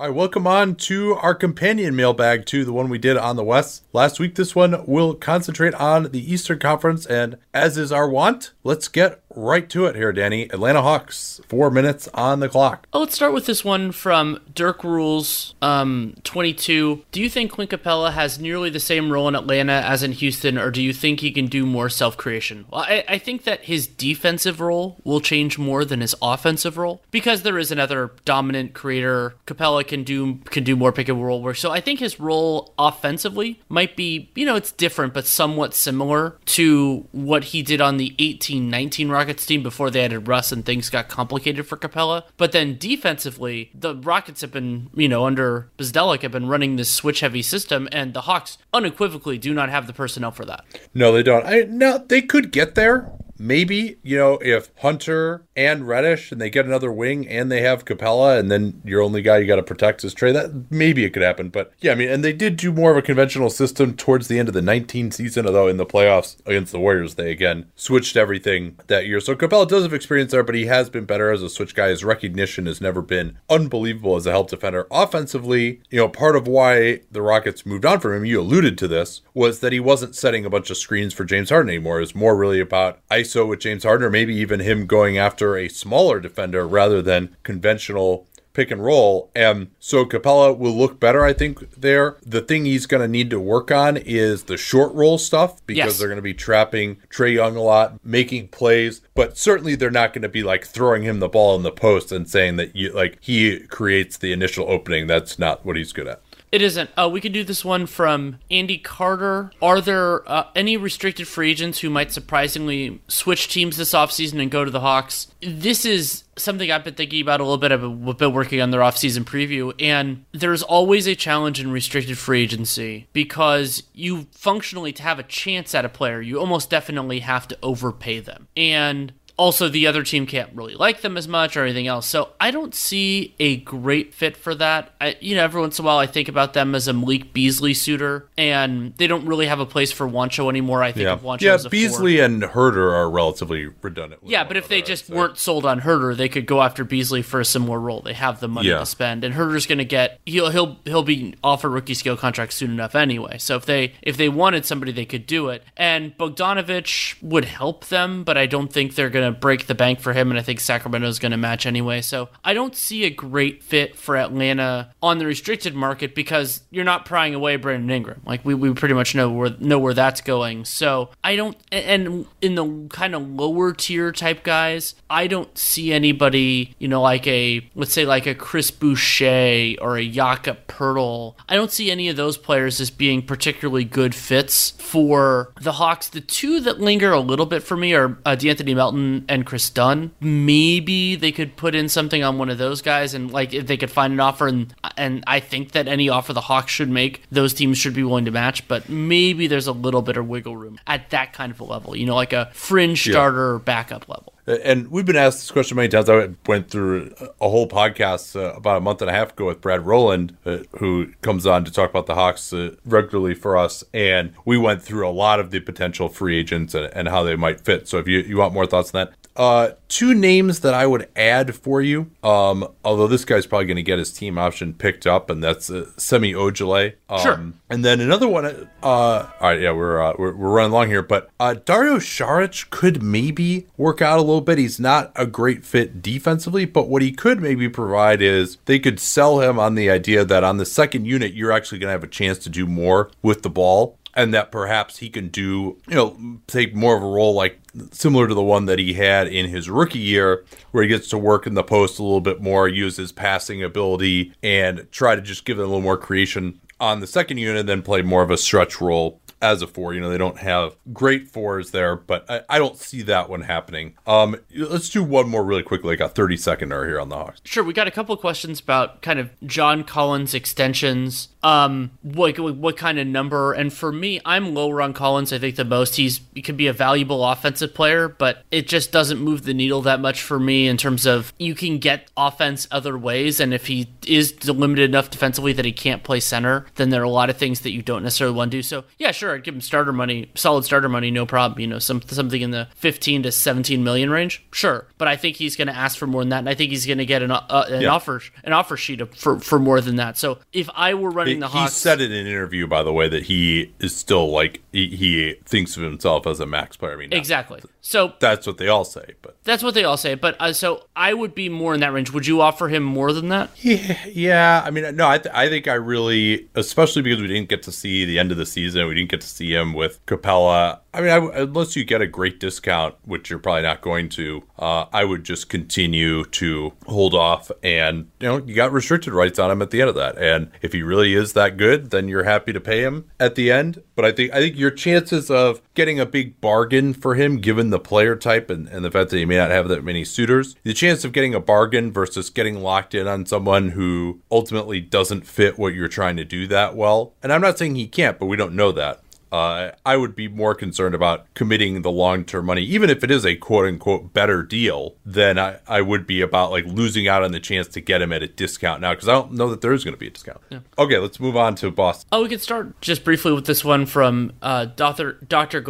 Hi, welcome on to our companion mailbag to the one we did on the West last week. This one will concentrate on the Eastern Conference, and as is our want, let's get right to it here, Danny. Atlanta Hawks, four minutes on the clock. Oh, let's start with this one from Dirk Rules, um, 22. Do you think Clint Capela has nearly the same role in Atlanta as in Houston, or do you think he can do more self creation? Well, I, I think that his defensive role will change more than his offensive role because there is another dominant creator. Capela can do can do more pick and roll work. So I think his role offensively might be, you know, it's different but somewhat similar to what he did on the 18-19 Rockets team before they added Russ and things got complicated for Capela. But then defensively, the Rockets have been, you know, under Bzdelik have been running this switch heavy system and the Hawks unequivocally do not have the personnel for that. No, they don't. I no, they could get there. Maybe, you know, if Hunter and Reddish and they get another wing and they have Capela and then your only guy you got to protect is Trae, that maybe it could happen. But yeah, I mean, and they did do more of a conventional system towards the end of the 19 season, although in the playoffs against the Warriors, they again switched everything that year. So Capela does have experience there, but he has been better as a switch guy. His recognition has never been unbelievable as a help defender. Offensively, you know, part of why the Rockets moved on from him, you alluded to this, was that he wasn't setting a bunch of screens for James Harden anymore. It was more really about ice ISO with James Harden, or maybe even him going after a smaller defender rather than conventional pick and roll. And so Capela will look better, I think, there. The thing he's going to need to work on is the short roll stuff because Yes. they're going to be trapping Trae Young a lot, making plays, but certainly they're not going to be like throwing him the ball in the post and saying that you like he creates the initial opening. That's not what he's good at. It isn't. Uh, we can do this one from Andy Carter. Are there uh, any restricted free agents who might surprisingly switch teams this offseason and go to the Hawks? This is something I've been thinking about a little bit. I've been working on their offseason preview, and there's always a challenge in restricted free agency because you functionally, to have a chance at a player, you almost definitely have to overpay them. And also the other team can't really like them as much or anything else. So I don't see a great fit for that. I, you know, every once in a while I think about them as a Malik Beasley suitor, and they don't really have a place for Wancho anymore. I think Yeah, of Wancho yeah. as a Beasley four. and Huerter are relatively redundant. Yeah, but if they another, I'd just weren't sold on Huerter, they could go after Beasley for a similar role. They have the money Yeah. to spend, and Huerter's going to get he'll he'll he'll be off a rookie scale contract soon enough anyway. So if they if they wanted somebody, they could do it. And Bogdanovich would help them, but I don't think they're going to break the bank for him. And I think Sacramento's going to match anyway. So I don't see a great fit for Atlanta on the restricted market because you're not prying away Brandon Ingram. Like we, we pretty much know where know where that's going. So I don't and in the kind of lower tier type guys, I don't see anybody, you know, like a let's say like a Chris Boucher or a Jakob Poeltl. I don't see any of those players as being particularly good fits for the Hawks. The two that linger a little bit for me are uh, D'Anthony Melton and Kris Dunn. Maybe they could put in something on one of those guys, and like if they could find an offer, and and I think that any offer the Hawks should make, those teams should be willing to match. But maybe there's a little bit of wiggle room at that kind of a level, you know, like a fringe Yeah. starter or backup level. And we've been asked this question many times. I went through a whole podcast uh, about a month and a half ago with Brad Rowland, uh, who comes on to talk about the Hawks uh, regularly for us. And we went through a lot of the potential free agents and, and how they might fit. So if you, you want more thoughts on that, Uh, two names that I would add for you. Um, although this guy's probably going to get his team option picked up, and that's uh, Semi Ojeleye. Um, Sure. And then another one. Uh, all right, yeah, we're, uh, we're we're running along here, but uh, Dario Saric could maybe work out a little bit. He's not a great fit defensively, but what he could maybe provide is they could sell him on the idea that on the second unit you're actually going to have a chance to do more with the ball and that perhaps he can do, you know, take more of a role like similar to the one that he had in his rookie year, where he gets to work in the post a little bit more, use his passing ability, and try to just give them a little more creation on the second unit, then play more of a stretch role as a four. You know, they don't have great fours there, but I, I don't see that one happening. Um, let's do one more really quickly, like a 30 seconder here on the Hawks. Sure, we got a couple questions about kind of John Collins extensions. Um, what what kind of number? And for me, I'm lower on Collins. I think the most he's he could be a valuable offensive player, but it just doesn't move the needle that much for me in terms of you can get offense other ways. And if he is limited enough defensively that he can't play center, then there are a lot of things that you don't necessarily want to do. So yeah, sure, I'd give him starter money, solid starter money, no problem. You know, some something in the 15 to 17 million range, sure. But I think he's going to ask for more than that, and I think he's going to get an, uh, an Yeah. offer an offer sheet for for more than that. So if I were running He the Hawks, said in an interview, by the way, that he is still like he, he thinks of himself as a max player. I mean, exactly. So That's what they all say, but that's what they all say. But uh, so I would be more in that range. Would you offer him more than that? yeah, yeah. I mean, no, I, th- I think I really, especially because we didn't get to see the end of the season, we didn't get to see him with Capela. I mean, I, unless you get a great discount, which you're probably not going to, uh, I would just continue to hold off. And you know, you got restricted rights on him at the end of that. And if he really is that good, then you're happy to pay him at the end. But I think I think your chances of getting a big bargain for him, given the player type and, and the fact that he may not have that many suitors, the chance of getting a bargain versus getting locked in on someone who ultimately doesn't fit what you're trying to do that well. And I'm not saying he can't, but we don't know that. Uh, I would be more concerned about committing the long term money, even if it is a quote unquote better deal, than I, I would be about like losing out on the chance to get him at a discount now because I don't know that there is going to be a discount. Yeah. Okay, let's move on to Boston. Oh, we could start just briefly with this one from uh, Dr. Dr.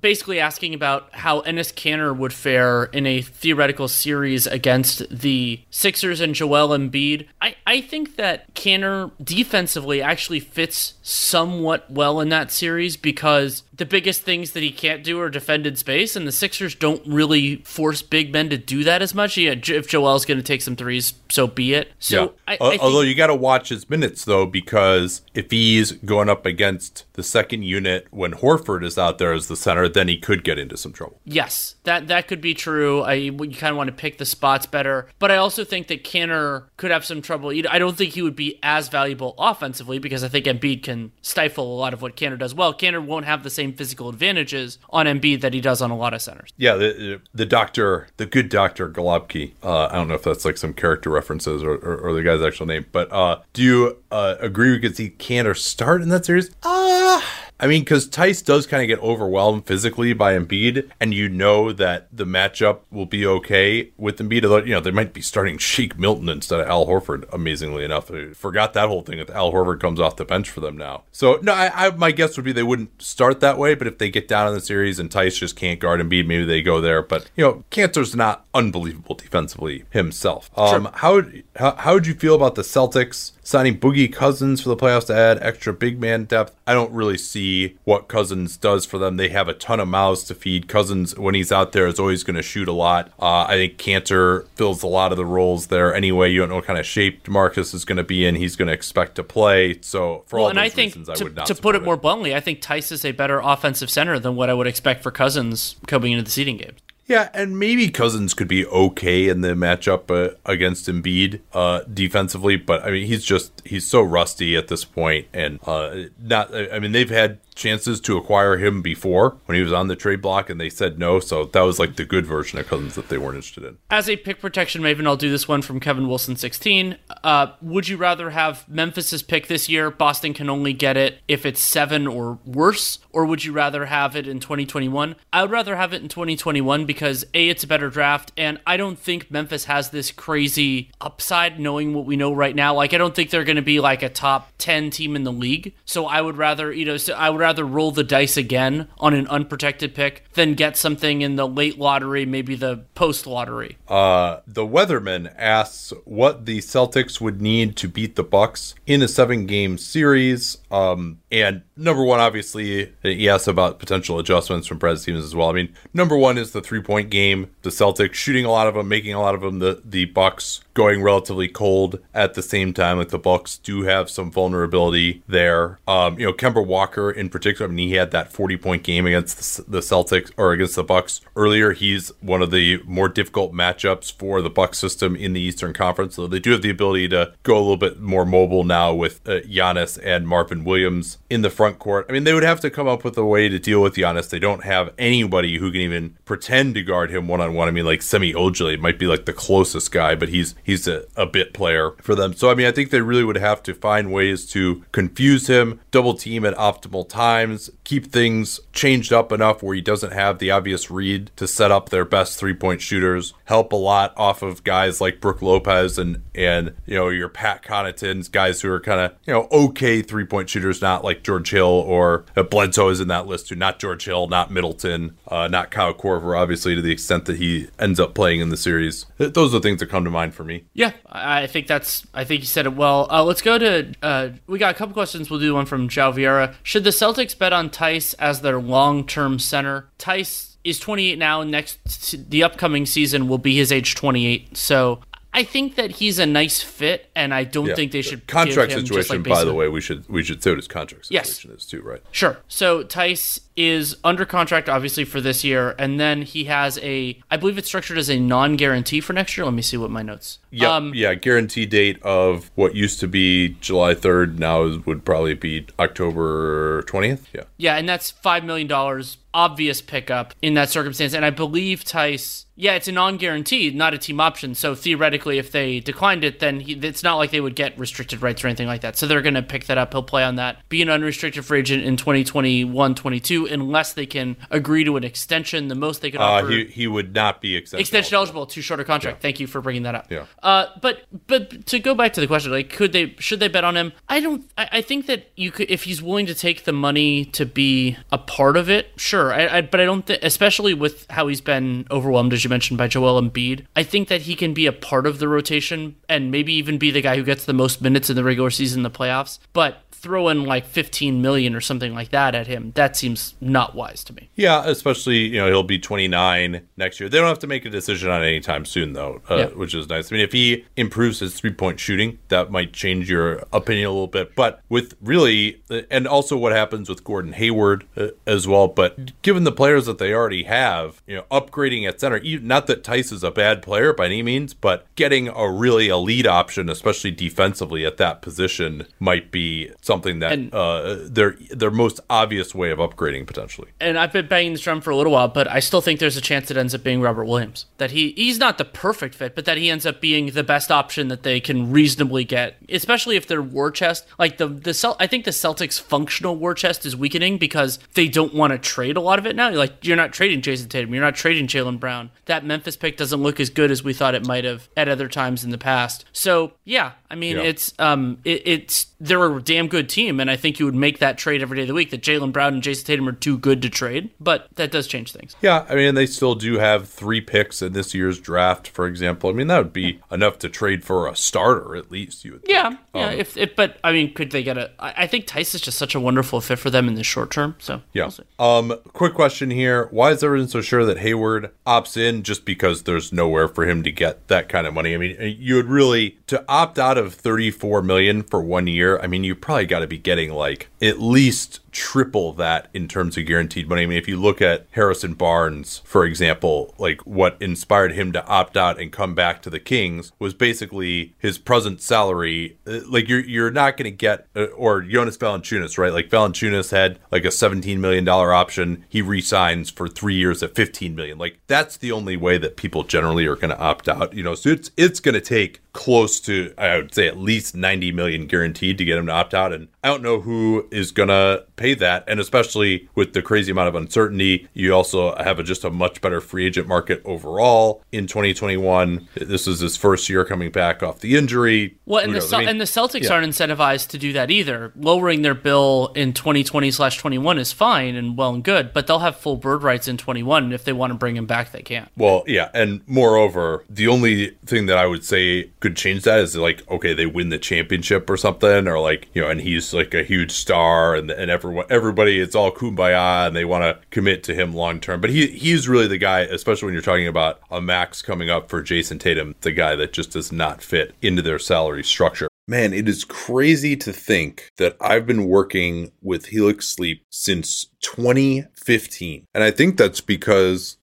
Basically asking about how Enes Kanter would fare in a theoretical series against the Sixers and Joel Embiid. I, I think that Canner defensively actually fits somewhat well in that series because the biggest things that he can't do are defend in space, and the Sixers don't really force big men to do that as much. Yeah, if Joel's going to take some threes, so be it. So I, Al- I think- Although you got to watch his minutes though, because if he's going up against the second unit when Horford is out there as the center, then he could get into some trouble. Yes, that that could be true. I you kind of want to pick the spots better, but I also think that Kanter could have some trouble. I don't think he would be as valuable offensively because I think Embiid can stifle a lot of what Kanter does well. Kanter won't have the same physical advantages on Embiid that he does on a lot of centers. Yeah, the the doctor, the good doctor Golubky. Uh, I don't know if that's like some character references or, or, or the guy's actual name, but uh, do you uh, agree we could see Kanter start in that series? Uh I mean, because Theis does kind of get overwhelmed physically by Embiid, and you know that the matchup will be okay with Embiid. Although, you know, they might be starting Shake Milton instead of Al Horford, amazingly enough. I forgot that whole thing that Al Horford comes off the bench for them now. So, no, I, I my guess would be they wouldn't start that way, but if they get down in the series and Theis just can't guard Embiid, maybe they go there. But, you know, Kanter's not unbelievable defensively himself. Um, how, how, how would you feel about the Celtics signing Boogie Cousins for the playoffs to add extra big man depth? I don't really see what Cousins does for them. They have a ton of mouths to feed. Cousins, when he's out there, is always going to shoot a lot. Uh, I think Kanter fills a lot of the roles there anyway. You don't know what kind of shape Demarcus is going to be in. He's going to expect to play. So for Well, all and I think reasons, I to, would not to put support it more bluntly, I think Theis is a better offensive center than what I would expect for Cousins coming into the seeding games. Yeah, and maybe Cousins could be okay in the matchup uh, against Embiid uh, defensively, but I mean he's just he's so rusty at this point, and uh, not. I mean they've had chances to acquire him before when he was on the trade block, and they said no. So that was like the good version of Cousins that they weren't interested in. As a pick protection maven, I'll do this one from Kevin Wilson 16. Uh, would you rather have Memphis's pick this year? Boston can only get it if it's seven or worse, or would you rather have it in 2021? I would rather have it in 2021 because a it's a better draft, and I don't think Memphis has this crazy upside. Knowing what we know right now, like I don't think they're going to be like a top 10 team in the league. So I would rather, you know, so I would rather rather roll the dice again on an unprotected pick than get something in the late lottery, maybe the post lottery. Uh, the Weatherman asks what the Celtics would need to beat the Bucks in a seven-game series. Um, and number one, obviously, he asks about potential adjustments from Brad Stevens as well. I mean, number one is the three-point game. The Celtics shooting a lot of them, making a lot of them. The the Bucks going relatively cold at the same time. Like the Bucks do have some vulnerability there. Um, you know, Kemba Walker in particular. I mean, he had that 40-point game against the, Celtics or against the Bucks earlier. He's one of the more difficult matchups for the Bucks system in the Eastern Conference. So they do have the ability to go a little bit more mobile now with uh, Giannis and Marvin Williams in the front court. I mean, they would have to come up with a way to deal with Giannis. They don't have anybody who can even pretend to guard him one on one. I mean, like Semi Ojeleye might be like the closest guy, but he's he's a, a bit player for them. So I mean, I think they really would have to find ways to confuse him, double team at optimal times, keep things changed up enough where he doesn't have the obvious read to set up their best three point shooters. Help a lot off of guys like Brook Lopez and and you know your Pat Connaughtons, guys who are kind of you know okay three point shooters, not like George Hill or uh, Bledsoe is in that list too. Not George Hill, not Middleton, uh, not Kyle Korver, obviously to the extent that he ends up playing in the series. Th- Those are things that come to mind for me. Yeah, I think that's. I think you said it well. Uh, let's go to. Uh, we got a couple questions. We'll do one from Joe Vieira. Should the Celtics bet on Theis as their long-term center? Theis is 28 now. Next, the upcoming season will be his age 28. So I think that he's a nice fit, and I don't Yeah. think they should contract situation. Like by the way, we should we should what his contract Yes. situation is too, right? Sure. So Theis is under contract, obviously, for this year, and then he has a, I believe it's structured as a non-guarantee for next year. Let me see what my notes. Yeah, Um, yeah. Guarantee date of what used to be July third now is, would probably be October twentieth. Yeah. Yeah, and that's five million dollars. Obvious pickup in that circumstance, and I believe Theis. Yeah, it's a non guarantee, not a team option. So theoretically, if they declined it, then he, it's not like they would get restricted rights or anything like that. So they're going to pick that up. He'll play on that, be an unrestricted free agent in 2021-22, unless they can agree to an extension. The most they could Uh, offer. he he would not be extension, extension eligible too shorter contract thank you for bringing that up Yeah. uh but but to go back to the question like could they should they bet on him i don't i, I think that you could if he's willing to take the money to be a part of it sure I, I but i don't think especially with how he's been overwhelmed as you mentioned by joel Embiid i think that he can be a part of the rotation and maybe even be the guy who gets the most minutes in the regular season in the playoffs but throw in like 15 million or something like that at him that seems not wise to me Yeah, especially you know he'll be 29 next year. They don't have to make a decision on it anytime soon though, uh, Yeah. which is nice. I mean, if he improves his three point shooting, that might change your opinion a little bit. But with really, uh, and also what happens with Gordon Hayward uh, as well. But given the players that they already have, you know, upgrading at center, not that Theis is a bad player by any means, but getting a really elite option, especially defensively at that position, might be something that And- uh, their their most obvious way of upgrading potentially. and I've been banging this drum for a little while, but I still think there's a chance it ends up being Robert Williams. That he he's not the perfect fit, but that he ends up being the best option that they can reasonably get, especially if their war chest, like the the Cel- I think the Celtics' functional war chest is weakening because they don't want to trade a lot of it now. Like you're not trading Jayson Tatum, you're not trading Jaylen Brown. That Memphis pick doesn't look as good as we thought it might have at other times in the past. So yeah, I mean Yeah. it's um it, it's they're damn good team, and I think you would make that trade every day of the week. That Jaylen Brown and Jayson Tatum are too good to trade, but that does change things. Yeah, I mean, they still do have three picks in this year's draft, for example. I mean, that would be enough to trade for a starter, at least. You would. think. Yeah, yeah. if, if but I mean, could they get a? I, I think Theis is just such a wonderful fit for them in the short term. So Yeah. we'll. Um. Quick question here: Why is everyone so sure that Hayward opts in? Just because there's nowhere for him to get that kind of money? I mean, you would really to opt out of 34 million for one year. I mean, you probably got to be getting like at least triple that in terms of guaranteed money. I mean, if you look at Harrison Barnes, for example, like what inspired him to opt out and come back to the Kings was basically his present salary. Uh, Like you're you're not going to get uh, or Jonas Valanciunas, right? Like Valanciunas had like a 17 million dollar option. He resigns for 3 years at 15 million. Like that's the only way that people generally are going to opt out, you know. So it's it's going to take close to I would say at least 90 million guaranteed to get him to opt out and And I don't know who is going to pay that. And especially with the crazy amount of uncertainty, you also have a, just a much better free agent market overall in 2021. This is his first year coming back off the injury. Well, and, the, I mean, and the Celtics yeah. aren't incentivized to do that either. Lowering their bill in 2020 slash 21 is fine and well and good, but they'll have full bird rights in 21. And if they want to bring him back, they can. Well, yeah. And moreover, the only thing that I would say could change that is like, okay, they win the championship or something, or like, you know, and he's like a huge star and, and everyone, everybody, it's all kumbaya and they want to commit to him long term. But he, he's really the guy, especially when you're talking about a max coming up for Jayson Tatum, the guy that just does not fit into their salary structure. Man, it is crazy to think that I've been working with Helix Sleep since 2015. And I think that's because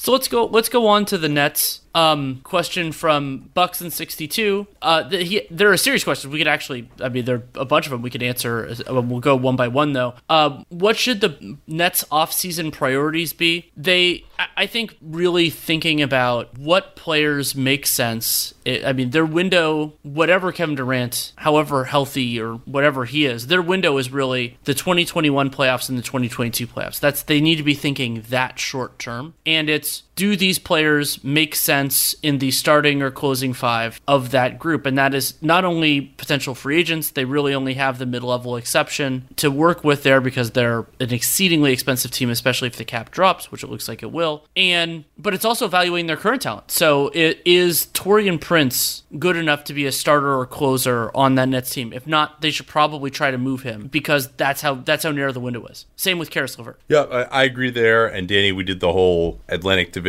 So let's go. Let's go on to the Nets. Um, question from Bucks and sixty two. Uh, the, he, there are serious questions. We could actually. I mean, there are a bunch of them we could answer. Uh, we'll go one by one though. Uh, what should the Nets offseason priorities be? They, I think, really thinking about what players make sense. It, I mean, their window, whatever Kevin Durant, however healthy or whatever he is, their window is really the twenty twenty one playoffs and the twenty twenty two playoffs. That's they need to be thinking that short term, and it's do these players make sense in the starting or closing five of that group? And that is not only potential free agents, they really only have the mid level exception to work with there because they're an exceedingly expensive team, especially if the cap drops, which it looks like it will. And but it's also evaluating their current talent. So it is Taurean Prince good enough to be a starter or closer on that Nets team? If not, they should probably try to move him because that's how that's how narrow the window is. Same with Caris LeVert. Yeah, I, I agree there. And Danny, we did the whole Atlantic Division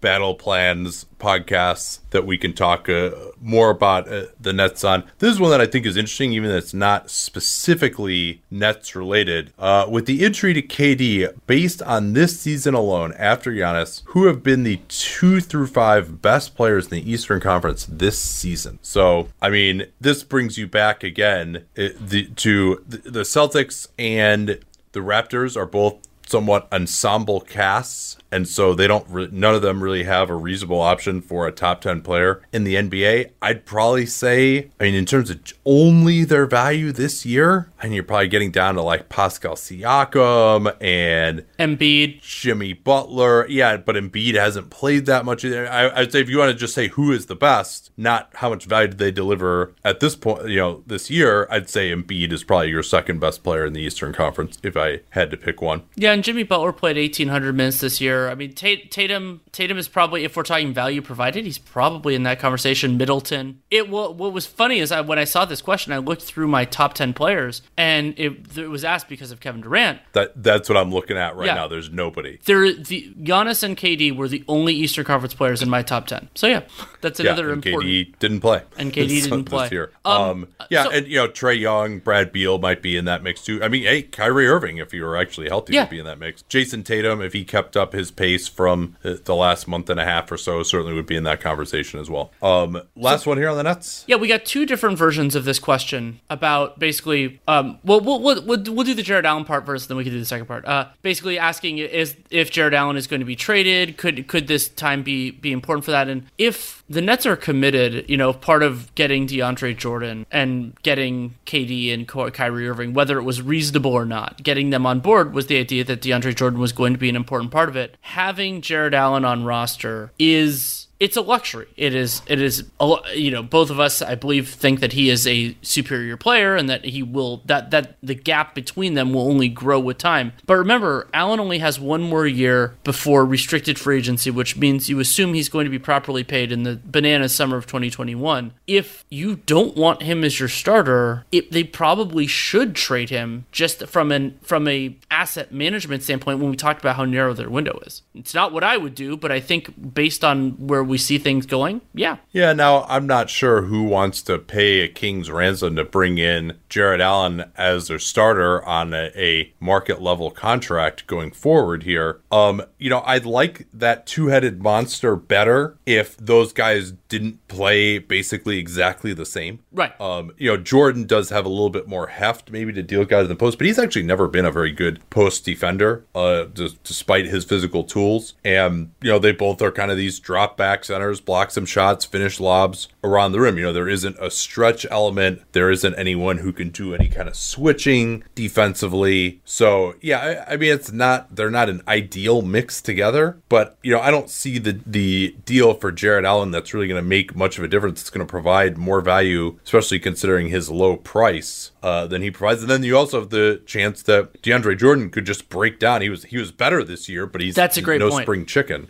battle plans podcasts that we can talk uh, more about uh, the Nets on. This is one that I think is interesting, even though it's not specifically Nets related. Uh, with the injury to KD, based on this season alone, after Giannis, who have been the two through five best players in the Eastern Conference this season? So, I mean, this brings you back again uh, the, to the Celtics and the Raptors are both somewhat ensemble casts and so they don't re- none of them really have a reasonable option for a top 10 player in the NBA. I'd probably say I mean in terms of only their value this year, and you're probably getting down to like Pascal Siakam and Embiid, Jimmy Butler. Yeah, but Embiid hasn't played that much either. I, would say if you want to just say who is the best, not how much value do they deliver at this point, you know, this year, I'd say Embiid is probably your second best player in the Eastern Conference if I had to pick one. Yeah, and Jimmy Butler played 1800 minutes this year. I mean, Tatum Tatum is probably if we're talking value provided, he's probably in that conversation. Middleton. It what was funny is I, when I saw this question, I looked through my top 10 players and it, it was asked because of Kevin Durant. That that's what I'm looking at right yeah. now. There's nobody. There the Giannis and KD were the only Eastern Conference players in my top 10. So yeah, that's another yeah, and important. KD didn't play. And KD this, didn't play. This Um, um, yeah, so, and you know Trae Young, Brad Beal might be in that mix too. I mean, hey, Kyrie Irving if he were actually healthy yeah. would be in that mix. Jayson Tatum if he kept up his pace from the last month and a half or so certainly would be in that conversation as well. Um, last so, one here on the Nets. Yeah, we got two different versions of this question about basically. Um, well, we'll, we'll, we'll, we'll do the Jarrett Allen part first, then we can do the second part. Uh, basically asking is if Jarrett Allen is going to be traded. Could could this time be be important for that? And if the Nets are committed, you know, part of getting DeAndre Jordan and getting KD and Kyrie Irving, whether it was reasonable or not, getting them on board was the idea that DeAndre Jordan was going to be an important part of it. Having Jarrett Allen on roster is it's a luxury. It is. It is. You know, both of us, I believe, think that he is a superior player, and that he will that that the gap between them will only grow with time. But remember, Allen only has one more year before restricted free agency, which means you assume he's going to be properly paid in the banana summer of 2021. If you don't want him as your starter, it, they probably should trade him just from an from a asset management standpoint. When we talked about how narrow their window is, it's not what I would do, but I think based on where we see things going, yeah. Yeah, now I'm not sure who wants to pay a king's ransom to bring in Jarrett Allen as their starter on a, a market level contract going forward here. Um, you know, I'd like that two headed monster better if those guys didn't play basically exactly the same. Right. Um, you know, Jordan does have a little bit more heft maybe to deal with guys in the post, but he's actually never been a very good post defender, uh, despite his physical tools. And, you know, they both are kind of these drop back back centers, block some shots, finish lobs around the rim. You know, there isn't a stretch element. There isn't anyone who can do any kind of switching defensively. So yeah, I, I mean, it's not they're not an ideal mix together, but you know, I don't see the the deal for Jarrett Allen that's really going to make much of a difference. It's going to provide more value, especially considering his low price uh, than he provides. And then you also have the chance that DeAndre Jordan could just break down. He was he was better this year, but he's that's a great no point. spring chicken.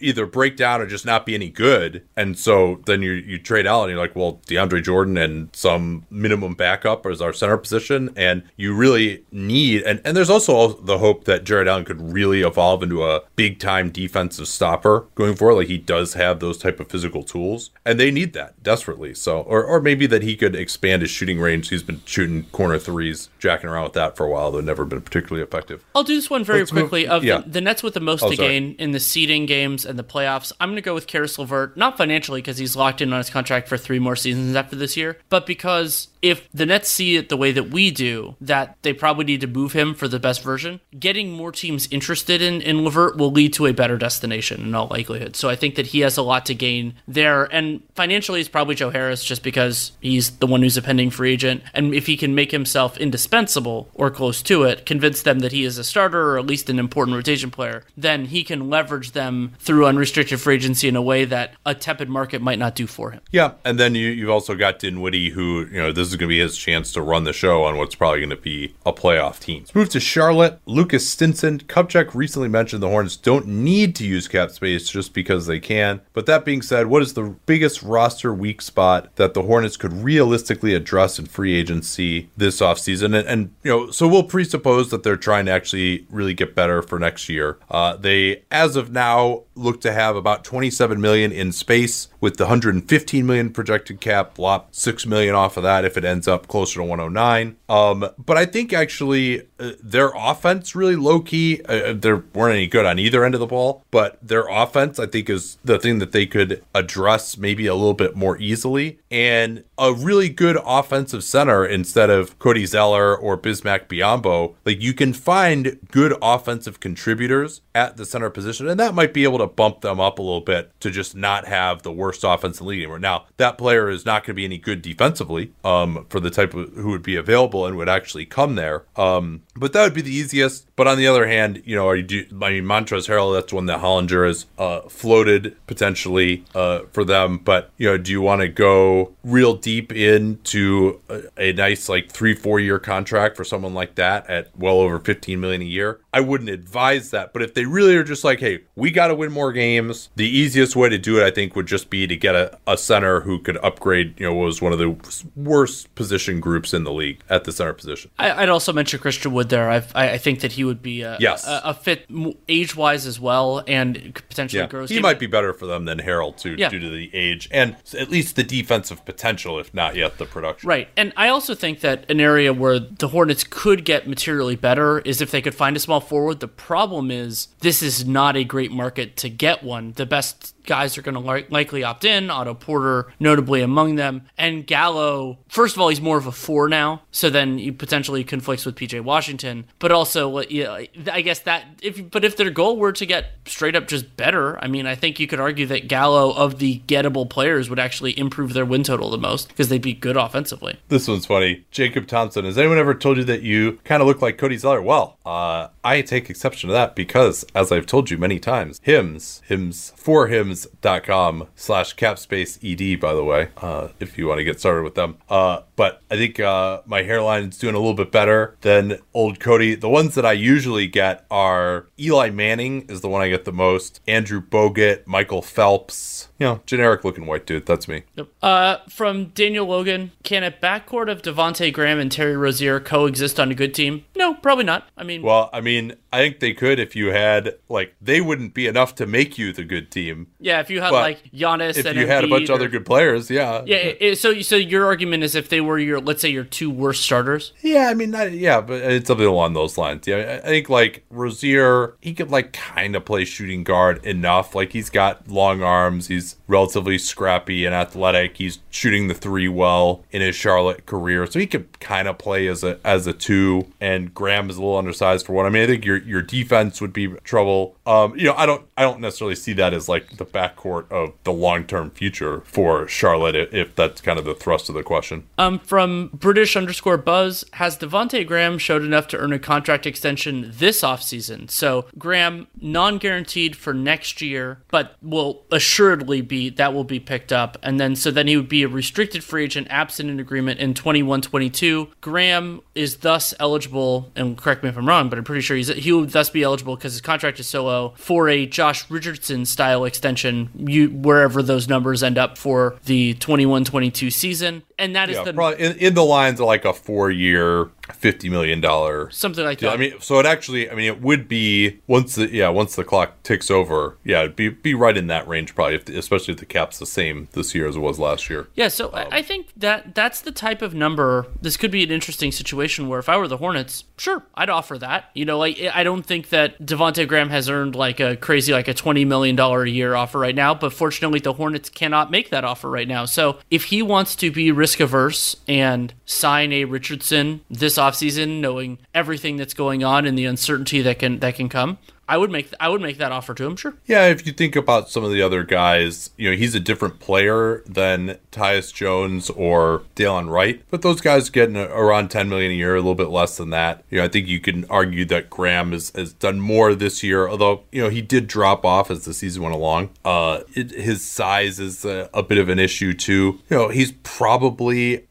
Either break down or just not be any good. And so then you you trade out and you're like, well, DeAndre Jordan and some minimum backup as our center position, and you really need. And and there's also the hope that Jarrett Allen could really evolve into a big time defensive stopper going forward. Like he does have those type of physical tools, and they need that desperately. So or or maybe that he could expand his shooting range. He's been shooting shooting corner threes, jacking around with that for a while, though never been particularly effective. I'll do this one very Let's quickly. Move, of yeah. the, the, Nets with the most oh, to gain in the seeding games and the playoffs, I'm going to go with Caris LeVert, not financially because he's locked in on his contract for three more seasons after this year, but because if the Nets see it the way that we do, that they probably need to move him for the best version, getting more teams interested in, in Levert will lead to a better destination in all likelihood. So I think that he has a lot to gain there. And financially, it's probably Joe Harris just because he's the one who's a pending free agent. And if he can make himself indispensable or close to it, convince them that he is a starter or at least an important rotation player, then he can leverage them through unrestricted free agency in a way that a tepid market might not do for him. Yeah, and then you, you've also got Dinwiddie, who you know this is going to be his chance to run the show on what's probably going to be a playoff team. Let's move to Charlotte. Lucas Stinson, Kupchak recently mentioned the Hornets don't need to use cap space just because they can. But that being said, what is the biggest roster weak spot that the Hornets could realistically address in free agency this offseason? And, and you know, so we'll presuppose that they're trying to actually really get better for next year. Uh, they, as of now, look to have about 27 million in space with the 115 million projected cap lop 6 million off of that if it ends up closer to 109 um, but i think actually uh, their offense really low key uh, uh, they weren't any good on either end of the ball but their offense i think is the thing that they could address maybe a little bit more easily and a really good offensive center instead of Cody Zeller or Bismack Biyombo like you can find good offensive contributors at the center position and that might be able to bump them up a little bit to just not have the worst offense in league. Now, that player is not going to be any good defensively um, for the type of who would be available and would actually come there. Um, but that would be the easiest. But on the other hand, you know, are you do, I mean, Montrezl Harrell, that's one that Hollinger has uh, floated potentially uh, for them. But, you know, do you want to go real deep into a, a nice, like, three, four year contract for someone like that at well over 15 million a year? I wouldn't advise that. But if they really are just like, hey, we got to win more games, the easiest way to do it, I think, would just be to get a, a center who could upgrade, you know, was one of the worst position groups in the league at the center position. I, would also mention Christian Wood there. I've, i think that he would be a, yes. a, a fit age wise as well and potentially yeah. grows. He might be better for them than Harrell, too, yeah. due to the age and at least the defensive potential, if not yet the production. Right. And I also think that an area where the Hornets could get materially better is if they could find a small forward. The problem is this is not a great market to get one. The best guys are going to li- likely opt in. Otto Porter, notably among them, and Gallo. First of all, he's more of a four now, so then he potentially conflicts with PJ Washington. But also, I guess that if but if their goal were to get straight up just better, I mean, I think you could argue that Gallo of the gettable players would actually improve their win total the most because they'd be good offensively. This one's funny. Jacob Thompson, has anyone ever told you that you kind of look like Cody Zeller? Well, uh, I take exception to that because, as I've told you many times, hims, hims for hims.com slash capspace ed, by the way, uh, if you want to get started with them. Uh, but I think uh, my hairline is doing a little bit better than old Cody. The ones that I usually get are Eli Manning is the one I get the most, Andrew Bogut, Michael Phelps, you know, generic looking white dude. That's me. Yep. Uh, from Daniel Logan, can a backcourt of Devonte Graham and Terry Rozier coexist on a good team? No, probably not. I mean, well, I mean, I think they could if you had like they wouldn't be enough to make you the good team. Yeah, if you had like Giannis, if and you had a bunch of other good players, yeah, yeah. It, so, so your argument is if they were your, let's say, your two worst starters. Yeah, I mean, yeah, but it's something along those lines. Yeah, I think like Rozier, he could like kind of play shooting guard enough. Like he's got long arms, he's relatively scrappy and athletic. He's shooting the three well in his Charlotte career, so he could kind of play as a as a two. And Graham is a little undersized for one. I mean, I think your your defense would be trouble. Um, you know, I don't I don't necessarily see that as like the backcourt of the long term future for Charlotte, if that's kind of the thrust of the question. Um, from British underscore Buzz, has Devonte Graham showed enough to earn a contract extension this offseason? So Graham non guaranteed for next year, but will assuredly be that will be picked up, and then so then he would be a restricted free agent absent an agreement in 21-22. Graham is thus eligible, and correct me if I'm wrong, but I'm pretty sure he's he would thus be eligible because his contract is so low for a Josh Richardson style extension, you wherever those numbers end up for the 21-22 season, and that is yeah, the in, in the lines of like a four year fifty million dollar something like deal. that. I mean, so it actually, I mean, it would be once the yeah once the clock ticks over, yeah, it'd be be right in that range probably, if the, especially if the cap's the same this year as it was last year. Yeah, so I um, I think that that's the type of number. This could be an interesting situation where if I were the Hornets, sure, I'd offer that. You know, like I don't think that Devonte Graham has earned like a crazy like a twenty million dollar a year offer right now. But fortunately, the Hornets cannot make that offer right now. So if he wants to be risk averse and sign a Richardson this offseason, knowing everything that's going on and the uncertainty that can that can come. I would make I would make that offer to him, sure. Yeah, if you think about some of the other guys, you know, he's a different player than Tyus Jones or Delon Wright, but those guys getting around 10 million a year, a little bit less than that. You know, I think you can argue that Graham has, has done more this year, although, you know, he did drop off as the season went along. Uh, it, his size is a, a bit of an issue too. You know, he's probably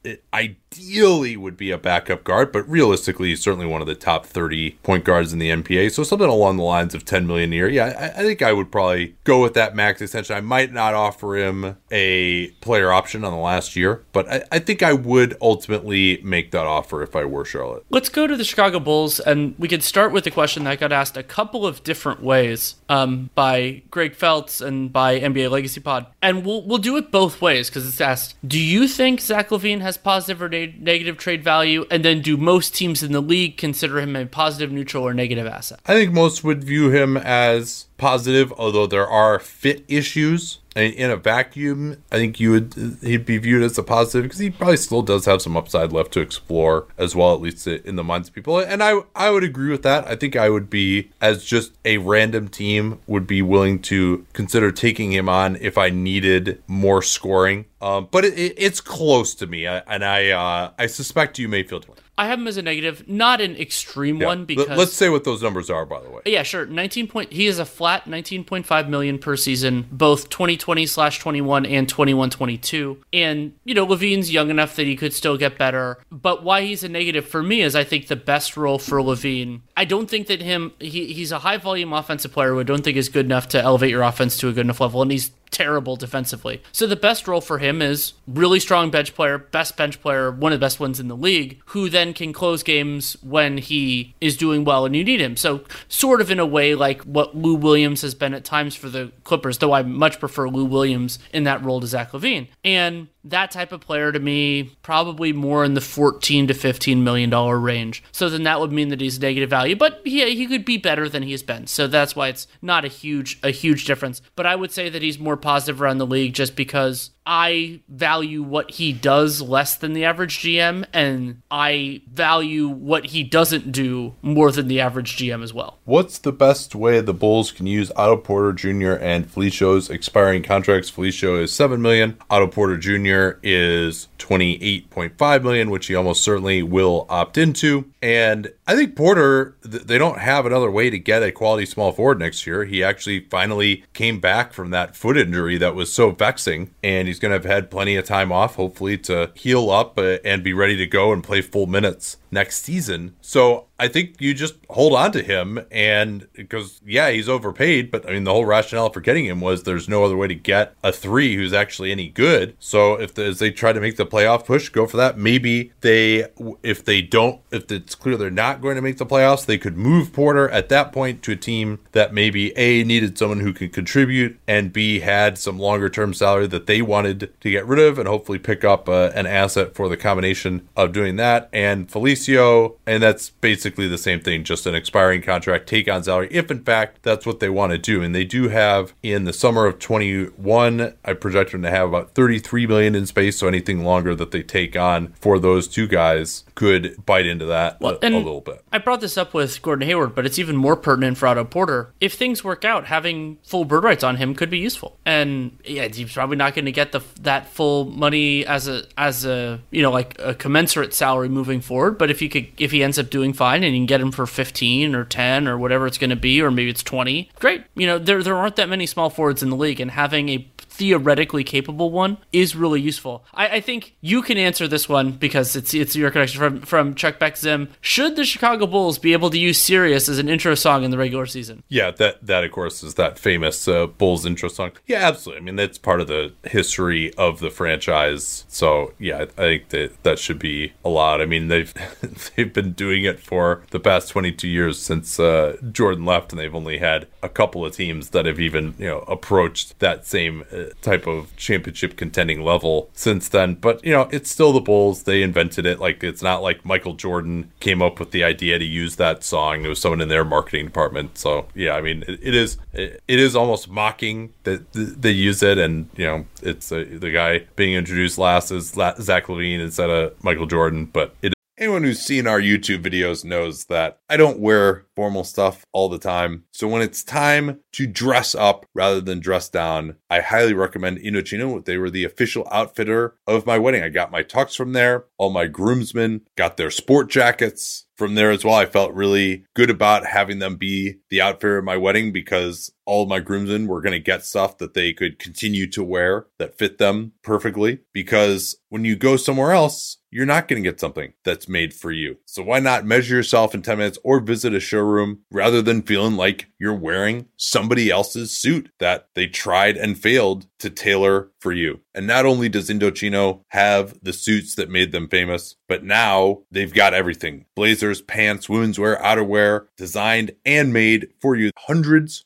ideally would be a backup guard, but realistically, he's certainly one of the top 30 point guards in the NBA. So something along the lines of 10 million a year. Yeah, I, I think I would probably go with that max extension. I might not offer him a player option on the last year, but I, I think I would ultimately make that offer if I were Charlotte. Let's go to the Chicago Bulls, and we could start with the question that got asked a couple of different ways um, by Greg Feltz and by NBA Legacy Pod, and we'll we'll do it both ways because it's asked: Do you think Zach LaVine has positive or ne- negative trade value? And then, do most teams in the league consider him a positive, neutral, or negative asset? I think most would view him as positive, although there are fit issues. In a vacuum, I think you would he'd be viewed as a positive because he probably still does have some upside left to explore as well, at least in the minds of people. And I I would agree with that. I think I would be as just a random team would be willing to consider taking him on if I needed more scoring. Um, but it, it, it's close to me, I, and I uh, I suspect you may feel different. I have him as a negative, not an extreme Yeah. one because let's say what those numbers are, by the way. Yeah, sure. 19 point. He is a flat 19.5 million per season, both 2020 slash 21 and 21 22. And you know, LaVine's young enough that he could still get better. But why he's a negative for me is I think the best role for Levine. I don't think that him. He, he's a high volume offensive player who I don't think is good enough to elevate your offense to a good enough level, and he's terrible defensively. So the best role for him is really strong bench player, best bench player, one of the best ones in the league, who then can close games when he is doing well and you need him. So sort of in a way like what Lou Williams has been at times for the Clippers, though I much prefer Lou Williams in that role to Zach LaVine. And that type of player to me probably more in the 14 to 15 million dollar range. So then that would mean that he's negative value, but he he could be better than he has been. So that's why it's not a huge a huge difference. But I would say that he's more positive around the league just because I value what he does less than the average GM and I value what he doesn't do more than the average GM as well. What's the best way the Bulls can use Otto Porter Jr. and Felicio's expiring contracts? Felicio is seven million. Otto Porter Jr. is twenty-eight point five million, which he almost certainly will opt into. And I think Porter, they don't have another way to get a quality small forward next year. He actually finally came back from that foot injury that was so vexing, and he's going to have had plenty of time off, hopefully, to heal up uh, and be ready to go and play full minutes next season. So I think you just hold on to him and because yeah, he's overpaid, but I mean the whole rationale for getting him was there's no other way to get a three who's actually any good. So if the, as they try to make the playoff push, go for that. Maybe they if they don't if it's clear they're not going to make the playoffs, they could move Porter at that point to a team that maybe A needed someone who could contribute and B had some longer term salary that they wanted to get rid of and hopefully pick up uh, an asset for the combination of doing that and Felicio and that's basically the same thing just an expiring contract take on salary if in fact that's what they want to do and they do have in the summer of 21 I project them to have about 33 million in space so anything longer that they take on for those two guys could bite into that a, and a little bit I brought this up with Gordon Hayward, but it's even more pertinent for Otto Porter. If things work out, having full bird rights on him could be useful. And yeah, he's probably not going to get the that full money as a as a you know like a commensurate salary moving forward. But if you could, if he ends up doing fine and you can get him for fifteen or ten or whatever it's going to be, or maybe it's twenty, great. You know there there aren't that many small forwards in the league, and having a theoretically capable one is really useful. I, I think you can answer this one because it's it's your connection from from Chuck Beck Zim. Should the Chicago Bulls be able to use Sirius as an intro song in the regular season? Yeah, that that of course is that famous uh, Bulls intro song. Yeah, absolutely. I mean, that's part of the history of the franchise. So yeah, I, think that that should be allowed. I mean, they've they've been doing it for the past 22 years since uh, Jordan left, and they've only had a couple of teams that have even you know approached that same uh, type of championship contending level since then. But you know, it's still the Bulls. They invented it. Like it's not like Michael Jordan came up with the idea to use that song. It was someone in their marketing department. So yeah, I mean, it, it is it, it is almost mocking that they use it, and you know, it's uh, the guy being introduced last is Zach LaVine instead of Michael Jordan, but it Anyone who's seen our YouTube videos knows that I don't wear formal stuff all the time. So when it's time to dress up rather than dress down, I highly recommend Indochino. They were the official outfitter of my wedding. I got my tux from there. All my groomsmen got their sport jackets from there as well. I felt really good about having them be the outfitter of my wedding because all my groomsmen were going to get stuff that they could continue to wear that fit them perfectly. Because when you go somewhere else, you're not going to get something that's made for you. So why not measure yourself in 10 minutes or visit a showroom rather than feeling like you're wearing somebody else's suit that they tried and failed to tailor for you. And not only does Indochino have the suits that made them famous, but now they've got everything. Blazers, pants, women's wear, outerwear, designed and made for you. Hundreds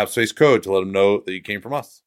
code to let them know that you came from us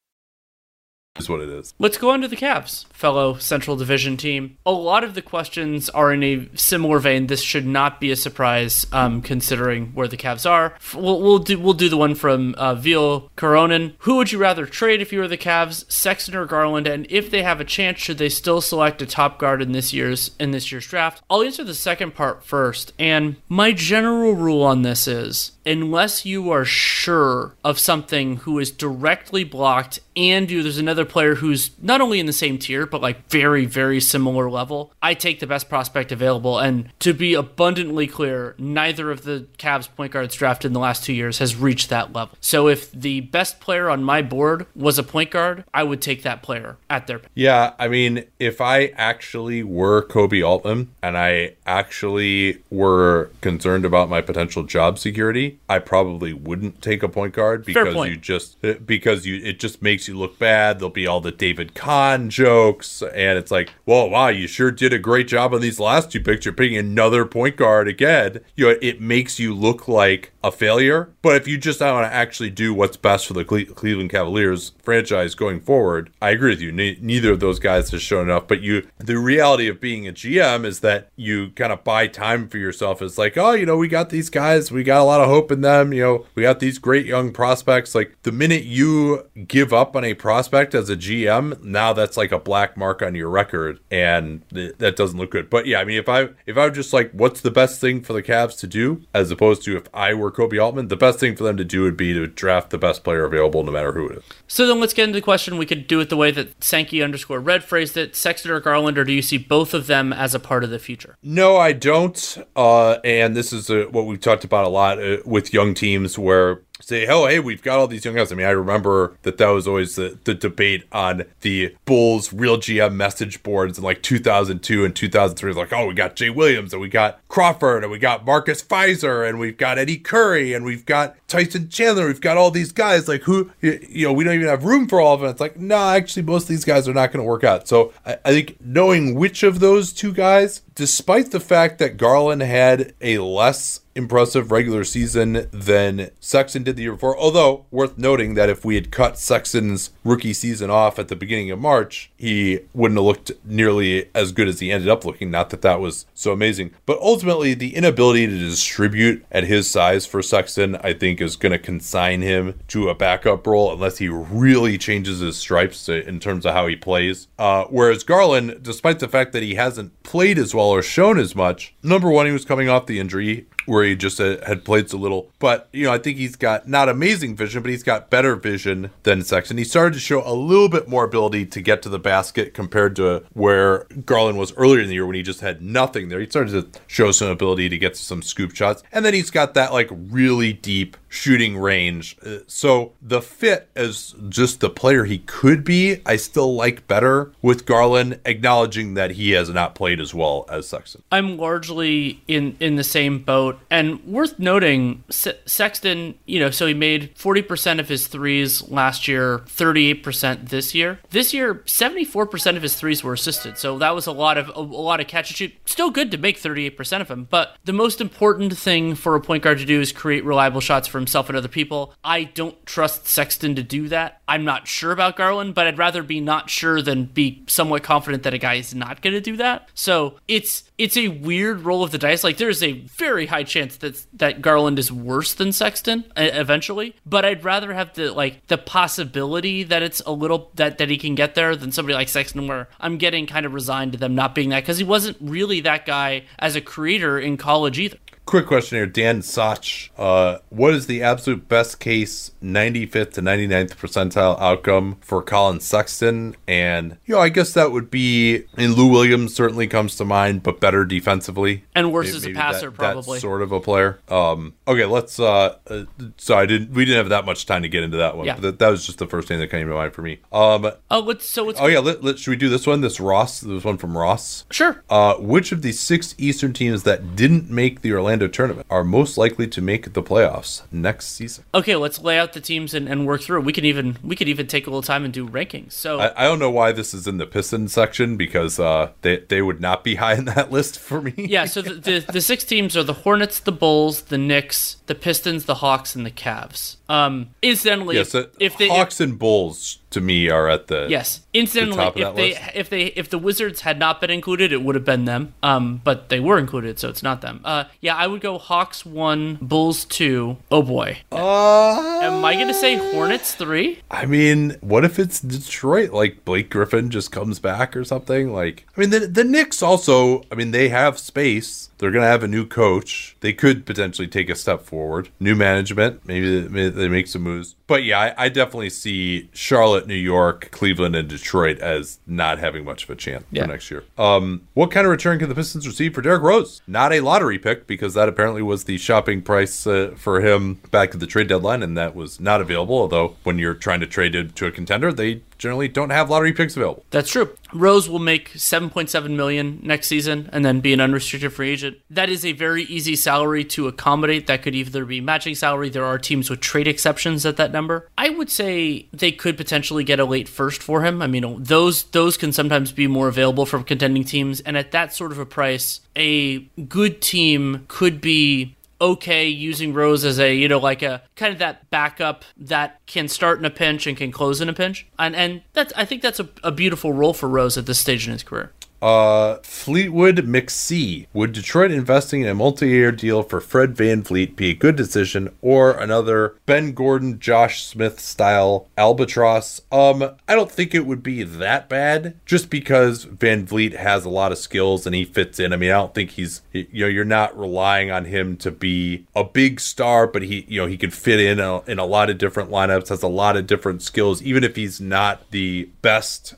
is what it is. Let's go on to the Cavs, fellow Central Division team. A lot of the questions are in a similar vein. This should not be a surprise, um, considering where the Cavs are. We'll, we'll do we'll do the one from uh, Veal Coronin. Who would you rather trade if you were the Cavs, Sexton or Garland? And if they have a chance, should they still select a top guard in this year's in this year's draft? I'll answer the second part first. And my general rule on this is unless you are sure of something who is directly blocked and you there's another player who's not only in the same tier but like very very similar level i take the best prospect available and to be abundantly clear neither of the Cavs point guards drafted in the last 2 years has reached that level so if the best player on my board was a point guard i would take that player at their yeah i mean if i actually were Koby altman and i actually were concerned about my potential job security I probably wouldn't take a point guard because point. you just eh, because you it just makes you look bad. Be all the David Kahn jokes, and it's like, well, wow, you sure did a great job on these last two picks. You're picking another point guard again. You know, it makes you look like a failure. But if you just want to actually do what's best for the Cle- Cleveland Cavaliers franchise going forward, I agree with you. Ne- neither of those guys has shown enough. But you, the reality of being a GM is that you kind of buy time for yourself. It's like, oh, you know, we got these guys, we got a lot of hope in them. You know, we got these great young prospects. Like the minute you give up on a prospect as a GM, now that's like a black mark on your record, and th- that doesn't look good. But yeah, I mean, if I if I am just like, what's the best thing for the Cavs to do, as opposed to if I were Koby Altman, the best thing for them to do would be to draft the best player available, no matter who it is. So then let's get into the question. We could do it the way that Sankey underscore Red phrased it: Sexton or Garland, or do you see both of them as a part of the future? No, I don't. Uh, and this is a, what we've talked about a lot uh, with young teams where say, oh, hey, we've got all these young guys. I mean, I remember that that was always the, the debate on the Bulls real GM message boards in like 2002 and 2003. Like, oh, we got Jay Williams and we got Crawford and we got Marcus Fizer and we've got Eddie Curry and we've got Tyson Chandler. We've got all these guys. Like, who, you know, we don't even have room for all of them. It's like, no, nah, actually, most of these guys are not going to work out. So I, I think knowing which of those two guys despite the fact that Garland had a less impressive regular season than Sexton did the year before. Although, worth noting that if we had cut Sexton's rookie season off at the beginning of March, he wouldn't have looked nearly as good as he ended up looking. Not that that was so amazing. But ultimately, the inability to distribute at his size for Sexton, I think, is going to consign him to a backup role unless he really changes his stripes in terms of how he plays. Uh, whereas Garland, despite the fact that he hasn't played as well or shown as much, number one, he was coming off the injury where he just uh, had played a little. But, you know, I think he's got not amazing vision, but he's got better vision than Sexton. He started to show a little bit more ability to get to the basket compared to where Garland was earlier in the year when he just had nothing there. He started to show some ability to get some scoop shots. And then he's got that like really deep shooting range. Uh, so the fit as just the player he could be, I still like better with Garland, acknowledging that he has not played as well as Sexton. I'm largely in in the same boat, and worth noting, Se- Sexton, you know, so he made 40% of his threes last year, 38% this year. This year, 74% of his threes were assisted, so that was a lot of a, a lot of catch and shoot. Still good to make 38% of them, but the most important thing for a point guard to do is create reliable shots for himself and other people. I don't trust Sexton to do that. I'm not sure about Garland, but I'd rather be not sure than be somewhat confident that a guy is not going to do that. So it's it's a weird roll of the dice. Like there's a very high chance that that Garland is worse than Sexton eventually, but I'd rather have the like the possibility that it's a little that that he can get there than somebody like Sexton, where I'm getting kind of resigned to them not being that because he wasn't really that guy as a creator in college either. Quick question here, Dan Sach. Uh, what is the absolute best case 95th to 99th percentile outcome for Collin Sexton? And, you know, I guess that would be, and Lou Williams certainly comes to mind, but better defensively. And worse maybe, as a passer, that, probably. sort of a player. Um, okay, let's, uh, uh, so I didn't, we didn't have that much time to get into that one. Yeah. That, that, was just the first thing that came to mind for me. Um, oh, let's, so oh yeah, let, let, should we do this one? This Ross, this one from Ross? Sure. Uh, which of the six Eastern teams that didn't make the Orlando Orlando tournament are most likely to make the playoffs next season. Okay, let's lay out the teams and, and work through. We can even we could even take a little time and do rankings. So I, I don't know why this is in the Pistons section because uh, they they would not be high in that list for me. yeah, so the, the, the six teams are the Hornets, the Bulls, the Knicks, the Pistons, the Hawks, and the Cavs. Um, incidentally, yes, if, if the Hawks if, and Bulls to me are at the yes. Incidentally, the if they list. if they if the Wizards had not been included, it would have been them. Um, but they were included, so it's not them. Uh, yeah, I would go Hawks one, Bulls two. Oh boy. Uh, Am I gonna say Hornets three? I mean, what if it's Detroit? Like Blake Griffin just comes back or something? Like, I mean, the the Knicks also. I mean, they have space. They're going to have a new coach. They could potentially take a step forward. New management. Maybe they make some moves. But yeah, I, I, definitely see Charlotte, New York, Cleveland, and Detroit as not having much of a chance yeah. for next year. Um, what kind of return can the Pistons receive for Derrick Rose? Not a lottery pick because that apparently was the shopping price uh, for him back at the trade deadline, and that was not available. Although when you're trying to trade it to a contender, they generally don't have lottery picks available. That's true. Rose will make 7.7 million next season and then be an unrestricted free agent. That is a very easy salary to accommodate. That could either be matching salary. There are teams with trade exceptions at that number. I would say they could potentially get a late first for him. I mean, those those can sometimes be more available from contending teams and at that sort of a price, a good team could be okay using Rose as a you know like a kind of that backup that can start in a pinch and can close in a pinch, and and that's I think that's a, a beautiful role for Rose at this stage in his career. Uh, Fleetwood McSee. Would Detroit investing in a multi-year deal for Fred Van VanVleet be a good decision or another Ben Gordon, Josh Smith style albatross? Um, I don't think it would be that bad just because Van VanVleet has a lot of skills and he fits in. I mean, I don't think he's, you know, you're not relying on him to be a big star, but he, you know, he can fit in a, in a lot of different lineups, has a lot of different skills, even if he's not the best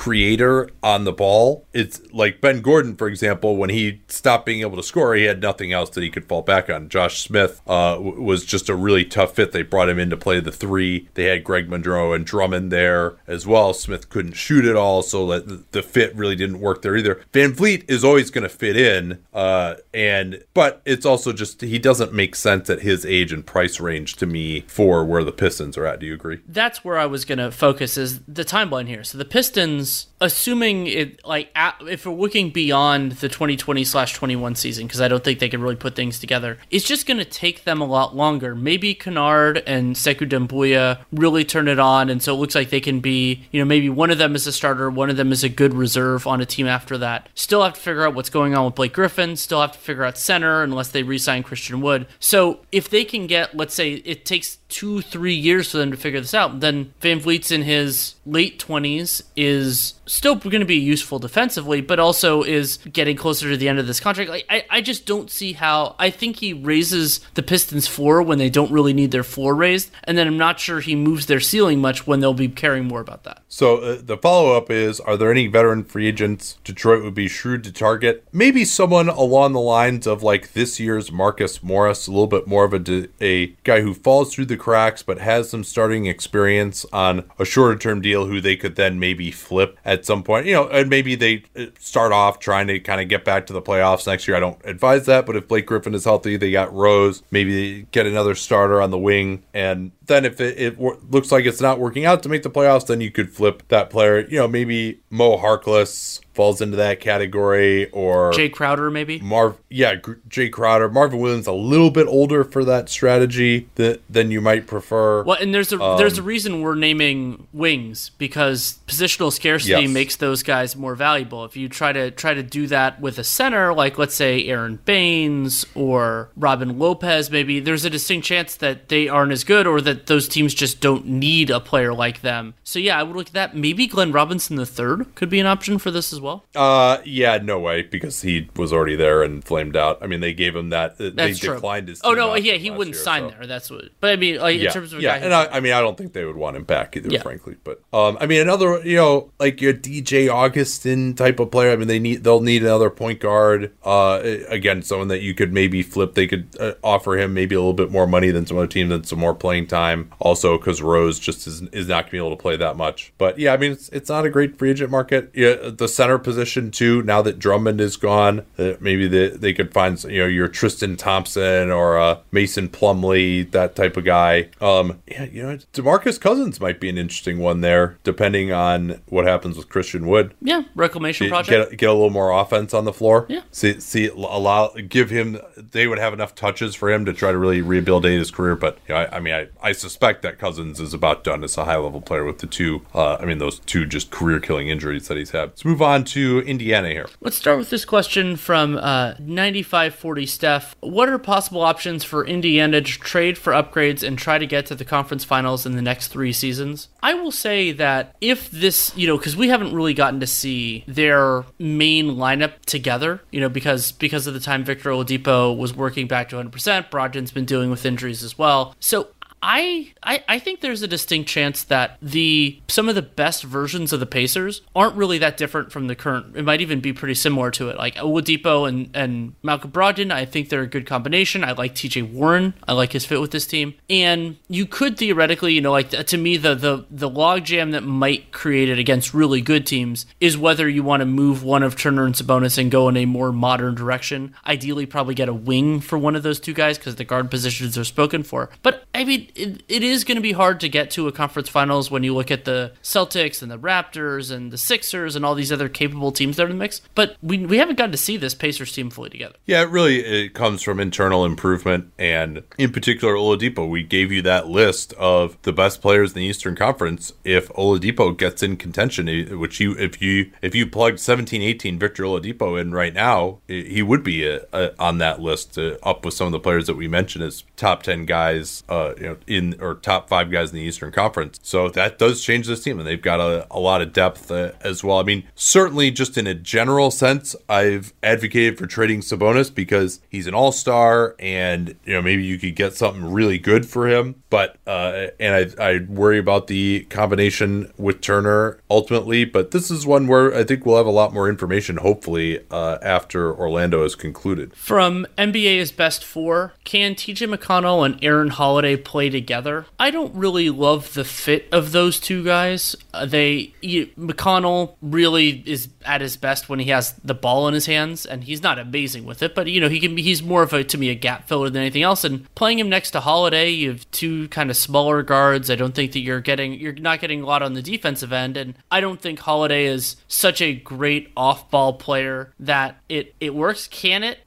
creator on the ball. It's like Ben Gordon, for example, when he stopped being able to score, he had nothing else that he could fall back on. Josh Smith uh, was just a really tough fit. They brought him in to play the three. They had Greg Monroe and Drummond there as well. Smith couldn't shoot at all, so that the fit really didn't work there either. VanVleet is always going to fit in, uh, and but it's also just he doesn't make sense at his age and price range to me for where the Pistons are at. Do you agree? That's where I was going to focus is the timeline here. So the Pistons assuming it like at, if we're looking beyond the 2020 slash 21 season because i don't think they can really put things together it's just going to take them a lot longer. Maybe kennard and sekou Doumbouya really turn it on and so it looks like they can be you know maybe one of them is a starter one of them is a good reserve on a team after that. Still have to figure out what's going on with blake griffin still have to figure out center unless they re-sign christian wood. So if they can get let's say it takes two three years for them to figure this out. Then vanvleet's in his late 20s is still going to be useful defensively, but also is getting closer to the end of this contract. Like, I, I just don't see how. I think he raises the Pistons' floor when they don't really need their floor raised, and then I'm not sure he moves their ceiling much when they'll be caring more about that. So uh, the follow up is: Are there any veteran free agents Detroit would be shrewd to target? Maybe someone along the lines of like this year's Marcus Morris, a little bit more of a a guy who falls through the cracks but has some starting experience on a shorter term deal, who they could then maybe flip at some point. You know, and maybe they uh, start off trying to kind of get back to the playoffs next year. I don't advise that, but if Blake Griffin is healthy, they got Rose. Maybe get another starter on the wing, and then if it, it looks like it's not working out to make the playoffs, then you could flip that player. You know, maybe Mo Harkless falls into that category or Jay Crowder maybe Marv yeah Jay Crowder Marvin Williams a little bit older for that strategy that than you might prefer well and there's a um, there's a reason we're naming wings because positional scarcity yes. makes those guys more valuable if you try to try to do that with a center like let's say Aron Baynes or Robin Lopez maybe there's a distinct chance that they aren't as good or that those teams just don't need a player like them so yeah I would look at that maybe Glenn Robinson the third could be an option for this as well? Uh, yeah, no way, because he was already there and flamed out. I mean, they gave him that. Uh, they true. declined his. Oh no, yeah, he wouldn't year, sign so. there. That's what. But I mean, like, yeah, in terms of yeah, and I, I, mean, I don't think they would want him back either, yeah. frankly. But um, I mean, another, you know, like your DJ Augustin type of player. I mean, they need they'll need another point guard. Uh, again, someone that you could maybe flip. They could uh, offer him maybe a little bit more money than some other teams and some more playing time. Also, because Rose just is is not gonna be able to play that much. But yeah, I mean, it's it's not a great free agent market. Yeah, the center position too now that Drummond is gone, uh, maybe they, they could find you know your Tristan Thompson or uh, Mason Plumlee, that type of guy. Um, yeah, you know, Demarcus Cousins might be an interesting one there, depending on what happens with Christian Wood. Yeah, reclamation get, project. Get, get a little more offense on the floor. Yeah. See, see, allow give him. They would have enough touches for him to try to really rehabilitate his career. But you know, I, I mean, I, I suspect that Cousins is about done as a high level player with the two. Uh, I mean, those two just career killing injuries that he's had. Let's move on to Indiana here. Let's start with this question from uh, 9540 Steph. What are possible options for Indiana to trade for upgrades and try to get to the conference finals in the next three seasons? I will say that if this, you know, because we haven't really gotten to see their main lineup together, you know, because because of the time Victor Oladipo was working back to 100%, Brogdon's been dealing with injuries as well. So I, I I think there's a distinct chance that the some of the best versions of the Pacers aren't really that different from the current. It might even be pretty similar to it. Like Oladipo and and Malcolm Brogdon, I think they're a good combination. I like T.J. Warren. I like his fit with this team. And you could theoretically, you know, like to me, the the the logjam that might create it against really good teams is whether you want to move one of Turner and Sabonis and go in a more modern direction. Ideally, probably get a wing for one of those two guys because the guard positions are spoken for. But I mean it, it is going to be hard to get to a conference finals when you look at the Celtics and the Raptors and the Sixers and all these other capable teams that are in the mix. But we, we haven't gotten to see this Pacers team fully together. Yeah, it really it comes from internal improvement. And in particular, Oladipo, we gave you that list of the best players in the Eastern Conference. If Oladipo gets in contention, which you if you if you plugged 17, 18 Victor Oladipo in right now, he would be a, a, on that list uh, up with some of the players that we mentioned as top 10 guys, uh, you know, in or top five guys in the Eastern Conference. So that does change this team, and they've got a, a lot of depth uh, as well. I mean, certainly just in a general sense, I've advocated for trading Sabonis because he's an all star, and you know maybe you could get something really good for him. But uh, and I, I worry about the combination with Turner ultimately. But this is one where I think we'll have a lot more information, hopefully, uh, after Orlando is concluded. From NBA's best four, can TJ McConnell and Aaron Holiday play together. I don't really love the fit of those two guys. Uh, they McConnell really is at his best when he has the ball in his hands, and he's not amazing with it, but you know he can be. He's more of a to me a gap filler than anything else. And playing him next to Holiday, you have two kind of smaller guards. I don't think that you're getting you're not getting a lot on the defensive end, and I don't think Holiday is such a great off ball player that it it works. Can it?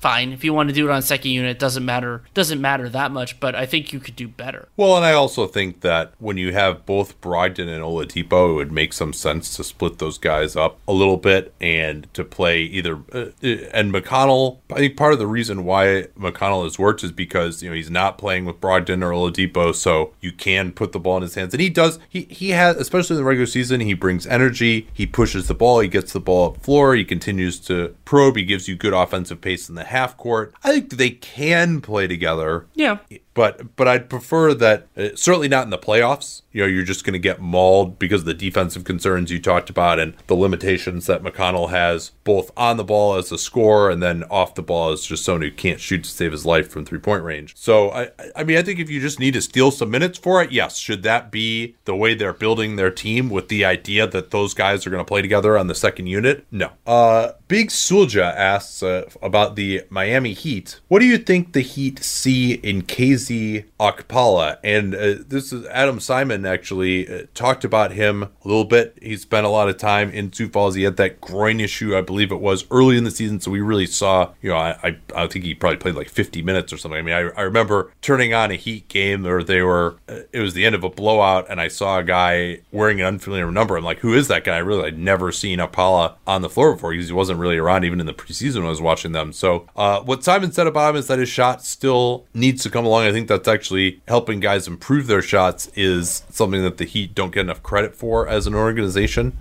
Fine. If you want to do it on second unit doesn't matter doesn't matter that much but i think you could do better. Well and i also think that when you have both brogdon and oladipo it would make some sense to split those guys up a little bit and to play either uh, and mcconnell i think part of the reason why mcconnell has worked is because you know he's not playing with brogdon or oladipo so you can put the ball in his hands. And he does he he has especially in the regular season he brings energy he pushes the ball he gets the ball up floor he continues to probe he gives you good offensive pace in the half court. I think they can play together. Yeah but but I'd prefer that uh, certainly not in the playoffs. You know, you're just going to get mauled because of the defensive concerns you talked about and the limitations that McConnell has both on the ball as a scorer and then off the ball as just someone who can't shoot to save his life from three point range. So I I mean I think if you just need to steal some minutes for it, yes, should that be the way they're building their team with the idea that those guys are going to play together on the second unit? No. Uh, Big Sulja asks uh, about the Miami Heat. What do you think the Heat see in KZ? Okpala. And uh, this is Adam Simon actually uh, talked about him a little bit. He spent a lot of time in Sioux Falls. He had that groin issue, I believe it was early in the season. So we really saw, you know, I, I, I think he probably played like 50 minutes or something. I mean, I, I remember turning on a Heat game where they were, uh, it was the end of a blowout, and I saw a guy wearing an unfamiliar number. I'm like, who is that guy? I really had never seen Okpala on the floor before because he wasn't really around even in the preseason when I was watching them. So uh, what Simon said about him is that his shot still needs to come along. I think that's actually helping guys improve their shots is something that the Heat don't get enough credit for as an organization.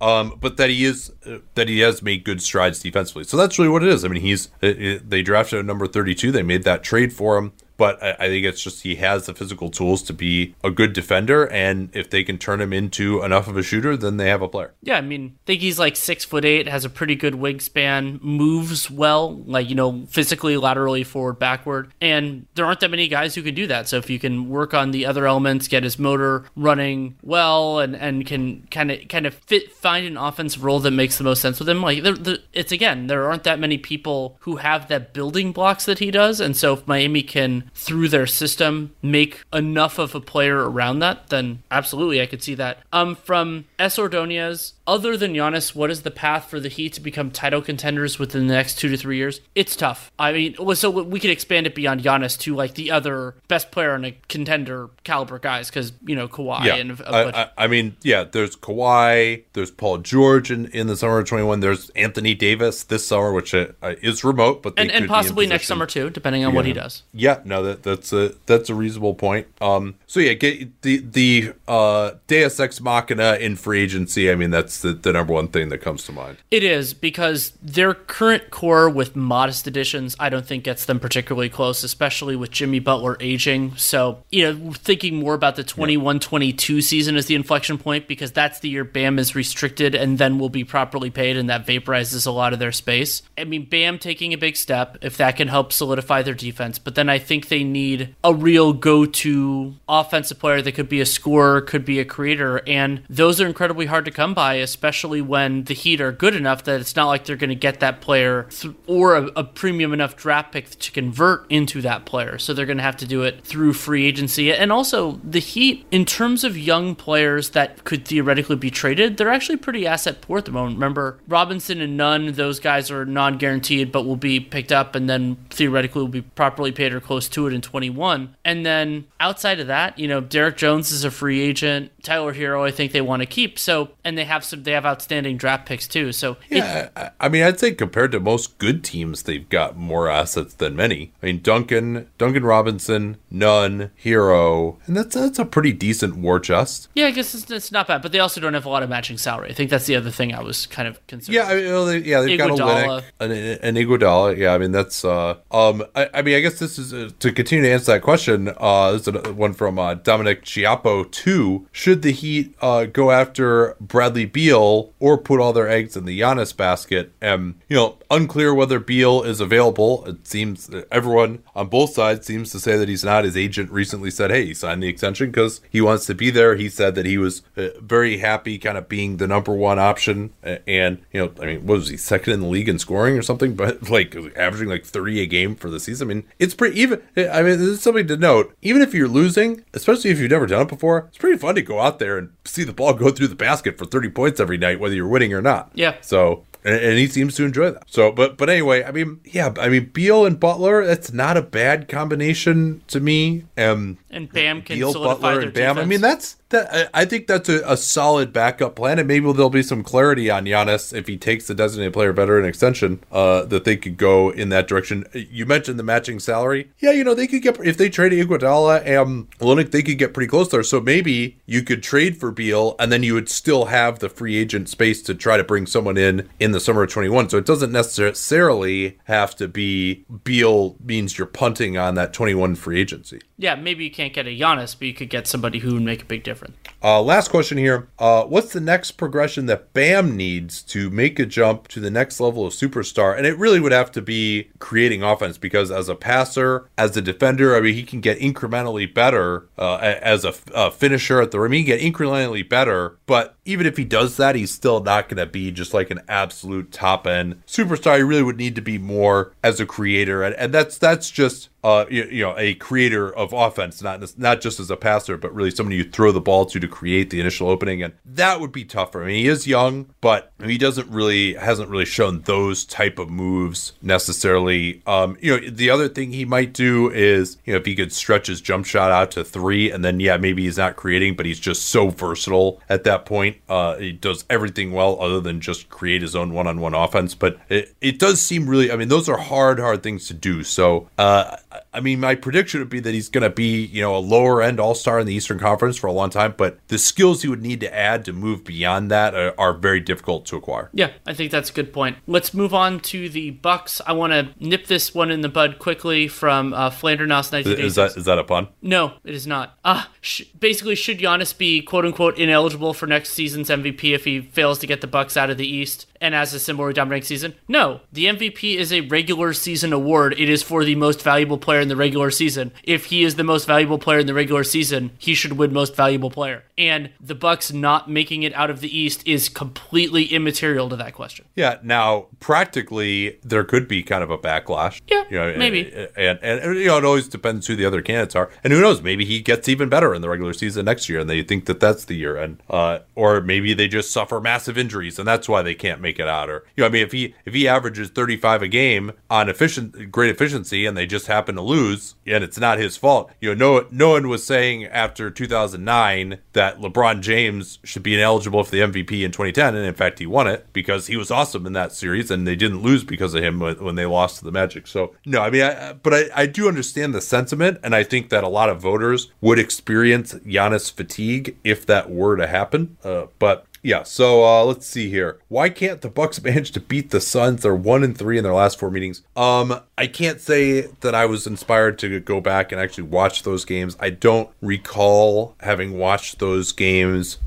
Um, but that he is uh, that he has made good strides defensively. So that's really what it is. I mean, he's it, it, they drafted at number 32. They made that trade for him but I, I, think it's just he has the physical tools to be a good defender, and if they can turn him into enough of a shooter, then they have a player. Yeah, I mean, I think he's like six foot eight, has a pretty good wingspan, moves well, like you know, physically, laterally, forward, backward, and there aren't that many guys who can do that. So if you can work on the other elements, get his motor running well, and and can kind of kind of fit find an offensive role that makes the most sense with him, like it's again, there aren't that many people who have that building blocks that he does, and so if Miami can through their system make enough of a player around that, then absolutely I could see that. Um, from S. Ordonez, other than Giannis, what is the path for the Heat to become title contenders within the next two to three years? It's tough. I mean, so we could expand it beyond Giannis to like the other best player on a contender caliber guys, because you know Kawhi yeah. and. I, I, I, mean, yeah, there's Kawhi, there's Paul George in, in the summer of 21. There's Anthony Davis this summer, which uh, is remote, but and, and possibly next summer too, depending on yeah. what he does. Yeah, no, that that's a that's a reasonable point. Um, so yeah, get the the uh, Deus Ex Machina in free agency. I mean, that's the, the number one thing that comes to mind. It is because their current core with modest additions, I don't think gets them particularly close, especially with Jimmy Butler aging. So you know, thinking more about the 21-22 season as the inflection point because that's the year Bam is restricted and then will be properly paid, and that vaporizes a lot of their space. I mean, Bam taking a big step if that can help solidify their defense, but then I think they need a real go to offensive player that could be a scorer, could be a creator. And those are incredibly hard to come by, especially when the Heat are good enough that it's not like they're going to get that player th- or a, a, premium enough draft pick to convert into that player. So they're going to have to do it through free agency. And also, the Heat, in terms of young players that could theoretically be traded, they're actually pretty asset poor at the moment. Remember, Robinson and Nunn, those guys are non guaranteed but will be picked up and then theoretically will be properly paid or close to it in 21. And then outside of that, you know, Derrick Jones is a free agent. Tyler Herro, I think they want to keep. So, and they have some, they have outstanding draft picks too. So, yeah, it, I mean, I'd say compared to most good teams, they've got more assets than many. I mean, Duncan, Duncan Robinson, Nunn, Herro, and that's that's a pretty decent war chest. Yeah, I guess it's, it's not bad, but they also don't have a lot of matching salary. I think that's the other thing I was kind of concerned. Yeah, I mean, well, they, yeah, they've Iguodala. got a Olynyk, an, an Iguodala. Yeah, I mean that's, uh, um, I, I mean, I guess this is a, to continue to answer that question, uh, this is one from uh, Dominic Chiappo. Two, should the Heat uh, go after Bradley Beal or put all their eggs in the Giannis basket? Um, you know, unclear whether Beal is available. It seems everyone on both sides seems to say that he's not. His agent recently said, "Hey, he signed the extension because he wants to be there." He said that he was uh, very happy, kind of being the number one option, and you know, I mean, what was he second in the league in scoring or something? But like averaging like thirty a game for the season. I mean, it's pretty even. I mean, this is something to note. Even if you're losing, especially if you've never done it before, it's pretty fun to go out there and see the ball go through the basket for thirty points every night, whether you're winning or not. Yeah. So and, and he seems to enjoy that. So, but but anyway, I mean, yeah, I mean, Beal and Butler, that's not a bad combination to me. Um, And Bam can Beal, solidify Butler, their and Bam. I mean, that's that. I, think that's a, a solid backup plan, and maybe there'll be some clarity on Giannis if he takes the designated player veteran extension. Uh, that they could go in that direction. You mentioned the matching salary. Yeah, you know they could get if they trade Iguodala and Olynyk, they could get pretty close there. So maybe you could trade for Beal, and then you would still have the free agent space to try to bring someone in in the summer of twenty one. So it doesn't necessarily have to be Beal means you're punting on that twenty one free agency. yeah, maybe you can't get a Giannis, but you could get somebody who would make a big difference. Uh, last question here. Uh, what's the next progression that Bam needs to make a jump to the next level of superstar? And it really would have to be creating offense because as a passer, as a defender, I mean, he can get incrementally better uh, as a, a finisher at the rim. He can get incrementally better, but even if he does that, he's still not going to be just like an absolute top end superstar. He really would need to be more as a creator, and, and that's that's just uh, you, you know, a creator of offense, not not just as a passer, but really somebody you throw the ball to to create the initial opening, and that would be tougher. I mean, he is young, but he doesn't really hasn't really shown those type of moves necessarily. Um, you know, the other thing he might do is you know if he could stretch his jump shot out to three, and then yeah, maybe he's not creating, but he's just so versatile at that point. Uh, he does everything well other than just create his own one-on-one offense. But it, it does seem really. I mean, those are hard, hard things to do. So. Uh, I mean, my prediction would be that he's going to be, you know, a lower end all star in the Eastern Conference for a long time. But the skills he would need to add to move beyond that are, are very difficult to acquire. Yeah, I think that's a good point. Let's move on to the Bucks. I want to nip this one in the bud quickly from uh, Flandernos 1986. Is that is that a pun? No, it is not. Uh, sh- basically, should Giannis be quote unquote ineligible for next season's MVP if he fails to get the Bucks out of the East and has a similar dominating season? No, the MVP is a regular season award. It is for the most valuable player in the regular season. If he is the most valuable player in the regular season, he should win most valuable player. And the Bucks not making it out of the East is completely immaterial to that question. Yeah. Now, practically, there could be kind of a backlash. Yeah, you know, maybe. And, and and you know, it always depends who the other candidates are, and who knows? Maybe he gets even better in the regular season next year, and they think that that's the year, and uh, or maybe they just suffer massive injuries, and that's why they can't make it out. Or you know, I mean, if he if he averages thirty five a game on efficient great efficiency, and they just happen to lose, and it's not his fault. You know, no no one was saying after two thousand nine that LeBron James should be ineligible for the MVP in 2010, and in fact, he won it because he was awesome in that series, and they didn't lose because of him when, when they lost to the Magic. So no, I mean, I, but I, I do understand the sentiment, and I think that a lot of voters would experience Giannis fatigue if that were to happen. Uh, but yeah, so uh, let's see here. Why can't the Bucks manage to beat the Suns? They're one and three in their last four meetings. Um, I can't say that I was inspired to go back and actually watch those games. I don't recall having watched those games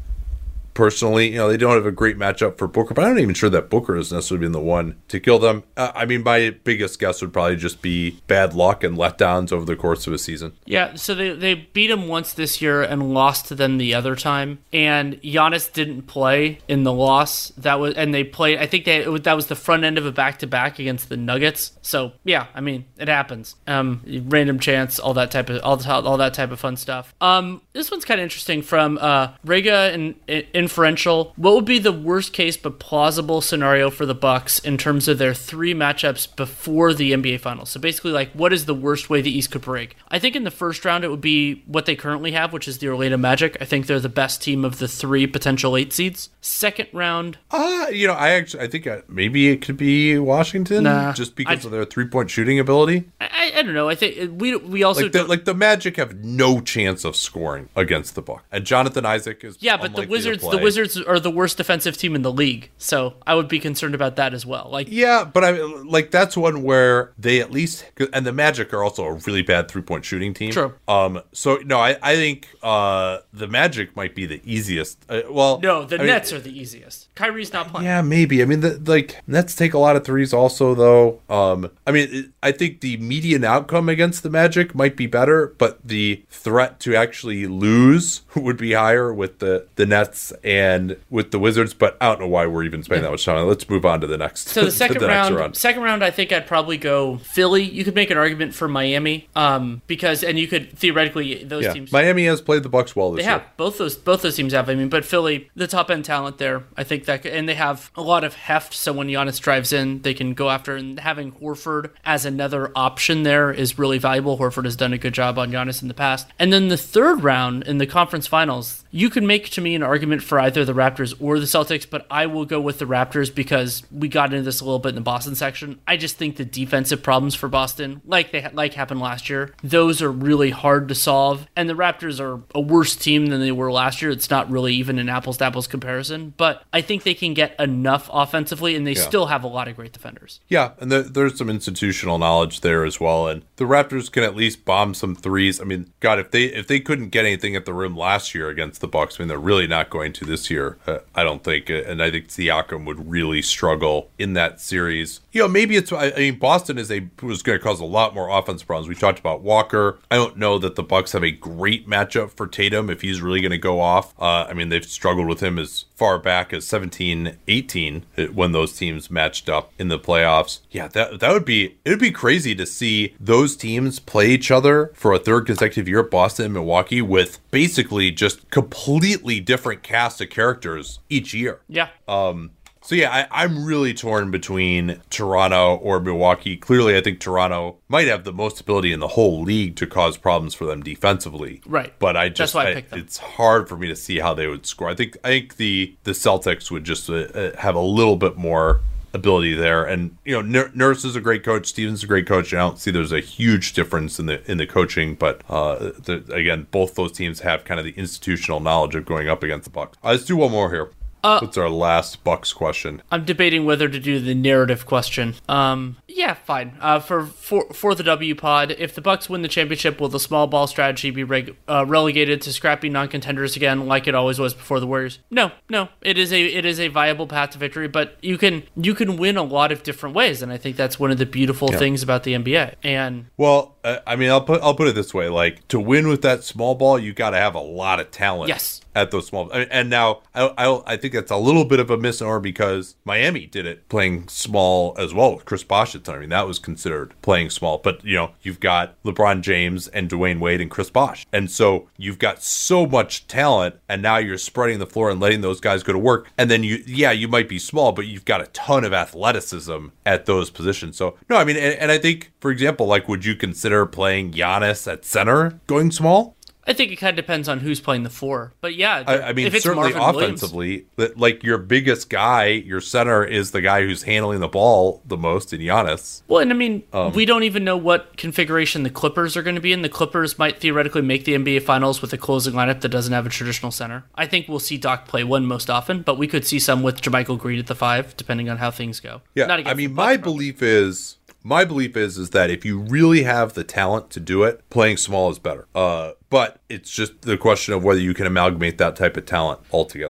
personally. You know, they don't have a great matchup for Booker, but I'm not even sure that Booker has necessarily been the one to kill them. Uh, I mean, my biggest guess would probably just be bad luck and letdowns over the course of a season. Yeah, so they, they beat him once this year and lost to them the other time. And Giannis didn't play in the loss. That was and they played. I think they that was the front end of a back to back against the Nuggets. So yeah, I mean it happens. Um, random chance, all that type of all the, all that type of fun stuff. Um, this one's kind of interesting from uh Rega and, and inferential. What would be the worst case but plausible scenario for the Bucks in terms of their three matchups before the NBA Finals? So basically, like, what is the worst way the East could break? I think in the first round it would be what they currently have, which is the Orlando Magic. I think they're the best team of the three potential eight seeds. Second round, Uh, you know, I actually I think uh, maybe it could be Washington Nah, just because I- of their three point shooting ability. I, I, don't know. I think we we also Like the, like the Magic have no chance of scoring against the Buck, and Jonathan Isaac is Yeah, but the Wizards. The Wizards are the worst defensive team in the league, so I would be concerned about that as well. Like, yeah, but I like that's one where they at least and the Magic are also a really bad three point shooting team. True. Um. So no, I I think uh the Magic might be the easiest. Uh, well, no, the I Nets mean, are the easiest. Kyrie's not playing. Yeah, maybe. I mean, the, like Nets take a lot of threes, also though. Um. I mean, it, I think the median outcome against the Magic might be better, but the threat to actually lose would be higher with the the Nets and with the Wizards. But I don't know why we're even spending that much time. Let's move on to the next. So the second the round, round. second round, I think I'd probably go Philly. You could make an argument for Miami, um, because and you could theoretically those yeah, teams. Miami has played the Bucks well this They year. have both those both those teams have. I mean, but Philly, the top end talent there, I think that, and they have a lot of heft. So when Giannis drives in, they can go after. And having Horford as another option there is really valuable. Horford has done a good job on Giannis in the past. And then the third round in the conference finals, you could make to me an argument for either the Raptors or the Celtics, but I will go with the Raptors because we got into this a little bit in the Boston section. I just think the defensive problems for Boston, like they like happened last year, those are really hard to solve. And the Raptors are a worse team than they were last year. It's not really even an apples to apples comparison, but I think they can get enough offensively, and they still have a lot of great defenders. Yeah, and there, there's some institutional knowledge there as well, and the Raptors can at least bomb some threes. I mean, God, if they if they couldn't get anything at the rim last year against the Bucks, I mean, they're really not going to this year. Uh, I don't think, uh, and I think Siakam would really struggle in that series. You know, maybe it's. I, I mean, Boston is a was going to cause a lot more offense problems. We talked about Walker. I don't know that the Bucks have a great matchup for Tatum if he's really going to go off. Uh, I mean, they've struggled with him as far back as 17 18 uh, when those teams matched up in the playoffs. Yeah, that that would be it would be crazy to see those teams play each other for a third consecutive year, Boston and Milwaukee, with basically just completely different cast of characters each year. Yeah. Um, so yeah, I, I'm really torn between Toronto or Milwaukee. Clearly, I think Toronto might have the most ability in the whole league to cause problems for them defensively. Right. But I just, I I- it's hard for me to see how they would score. I think, I think the the Celtics would just uh, uh, have a little bit more ability there. And you know, Nur- Nurse is a great coach. Stevens a great coach. And I don't see there's a huge difference in the in the coaching. But uh, the, again, both those teams have kind of the institutional knowledge of going up against the Bucks. Uh, let's do one more here. Uh, What's our last Bucks question? I'm debating whether to do the narrative question. Um, yeah, fine. Uh, for for for the W pod, if the Bucks win the championship, will the small ball strategy be reg- uh, relegated to scrappy non-contenders again, like it always was before the Warriors? No, no. It is a it is a viable path to victory, but you can you can win a lot of different ways, and I think that's one of the beautiful things about the NBA. And Well, uh, I mean, I'll put I'll put it this way: like to win with that small ball, you got to have a lot of talent. Yes. At those small, I mean, and now I, I I think that's a little bit of a misnomer because Miami did it playing small as well with Chris Bosh at the time. I mean, that was considered playing small, but you know, you've got LeBron James and Dwyane Wade and Chris Bosh, and so you've got so much talent, and now you're spreading the floor and letting those guys go to work, and then you, yeah, you might be small, but you've got a ton of athleticism at those positions. So no, I mean, and, and I think, for example, like, would you consider playing Giannis at center going small? I think it kind of depends on who's playing the four. But yeah, I, I mean, if it's certainly Marvin offensively, that like your biggest guy, your center is the guy who's handling the ball the most in Giannis. Well, and I mean, Um, we don't even know what configuration the Clippers are going to be in. The Clippers might theoretically make the NBA Finals with a closing lineup that doesn't have a traditional center. I think we'll see Doc play one most often, but we could see some with JaMychal Green at the five, depending on how things go. Yeah, Not I mean, my belief is my belief is is that if you really have the talent to do it, playing small is better. Uh, but it's just the question of whether you can amalgamate that type of talent altogether.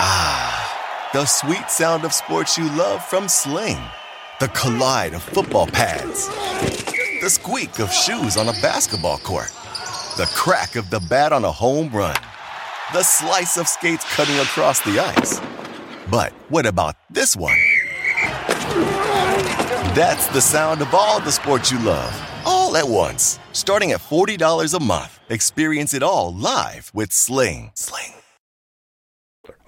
Ah, the sweet sound of sports you love from Sling. The collide of football pads. The squeak of shoes on a basketball court. The crack of the bat on a home run. The slice of skates cutting across the ice. But what about this one? That's the sound of all the sports you love, all at once. Starting at $40 a month. Experience it all live with Sling. Sling.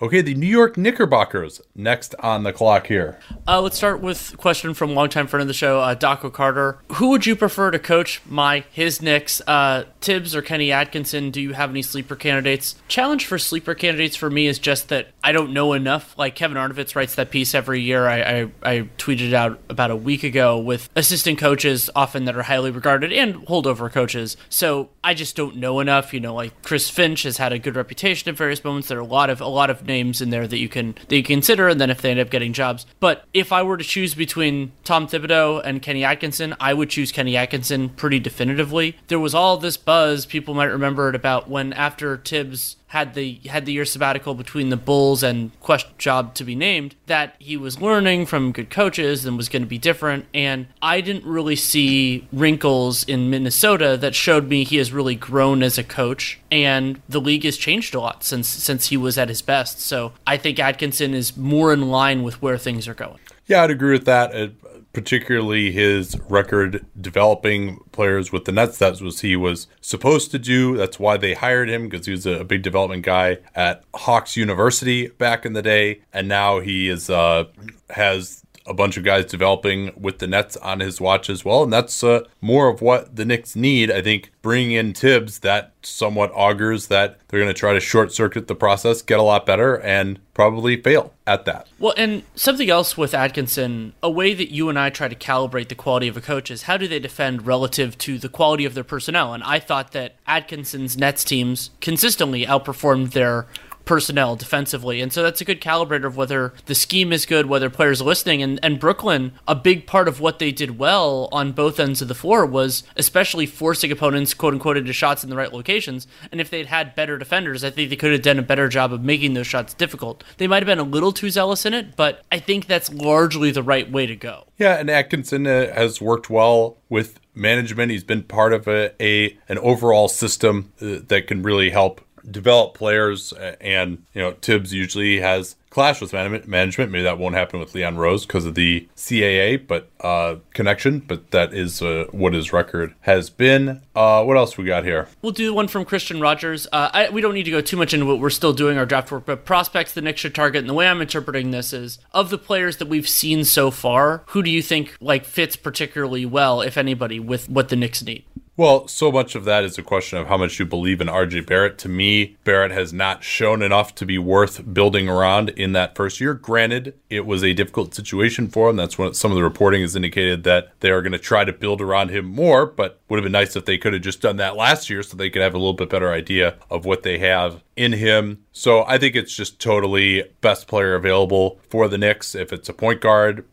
Okay, the New York Knickerbockers next on the clock here. Uh, let's start with a question from longtime friend of the show, uh, Daco Carter. Who would you prefer to coach my his Knicks, uh, Thibs or Kenny Atkinson? Do you have any sleeper candidates? Challenge for sleeper candidates for me is just that I don't know enough. Like Kevin Arnovitz writes that piece every year. I, I, I tweeted out about a week ago with assistant coaches, often that are highly regarded, and holdover coaches. So I just don't know enough. You know, like Chris Finch has had a good reputation at various moments. There are a lot of a lot of names in there that you can that you consider, and then if they end up getting jobs. But if I were to choose between Tom Thibodeau and Kenny Atkinson, I would choose Kenny Atkinson pretty definitively. There was all this buzz, people might remember it about when after Thibs had the had the year sabbatical between the Bulls and Quest job to be named that he was learning from good coaches and was going to be different. And I didn't really see wrinkles in Minnesota that showed me he has really grown as a coach. And the league has changed a lot since since he was at his best. So I think Atkinson is more in line with where things are going. Yeah, I'd agree with that. Uh, Particularly his record developing players with the Nets. That was he was supposed to do. That's why they hired him because he was a, big development guy at Hawks University back in the day, and now he is uh, has a bunch of guys developing with the Nets on his watch as well. And that's uh, more of what the Knicks need. I think bringing in Thibs, that somewhat augurs that they're going to try to short circuit the process, get a lot better, and probably fail at that. Well, and something else with Atkinson, a way that you and I try to calibrate the quality of a coach is how do they defend relative to the quality of their personnel? And I thought that Atkinson's Nets teams consistently outperformed their personnel defensively. And so that's a good calibrator of whether the scheme is good, whether players are listening. And, and Brooklyn, a big part of what they did well on both ends of the floor was especially forcing opponents, quote unquote, into shots in the right locations. And if they'd had better defenders, I think they could have done a better job of making those shots difficult. They might have been a little too zealous in it, but I think that's largely the right way to go. Yeah, and Atkinson uh, has worked well with management. He's been part of a, a an overall system uh, that can really help develop players, and you know Thibs usually has clash with management. Maybe that won't happen with Leon Rose because of the CAA, but uh, connection. But that is uh, what his record has been. Uh, what else we got here? We'll do one from Christian Rogers. Uh, I, we don't need to go too much into what we're still doing our draft work, but prospects the Knicks should target. And the way I'm interpreting this is, of the players that we've seen so far, who do you think like fits particularly well, if anybody, with what the Knicks need? Well, so much of that is a question of how much you believe in RJ Barrett. To me, Barrett has not shown enough to be worth building around in that first year. Granted, it was a difficult situation for him. That's what some of the reporting has indicated that they are going to try to build around him more, but would have been nice if they could have just done that last year so they could have a little bit better idea of what they have in him. So I think it's just totally best player available for the Knicks. If it's a point guard,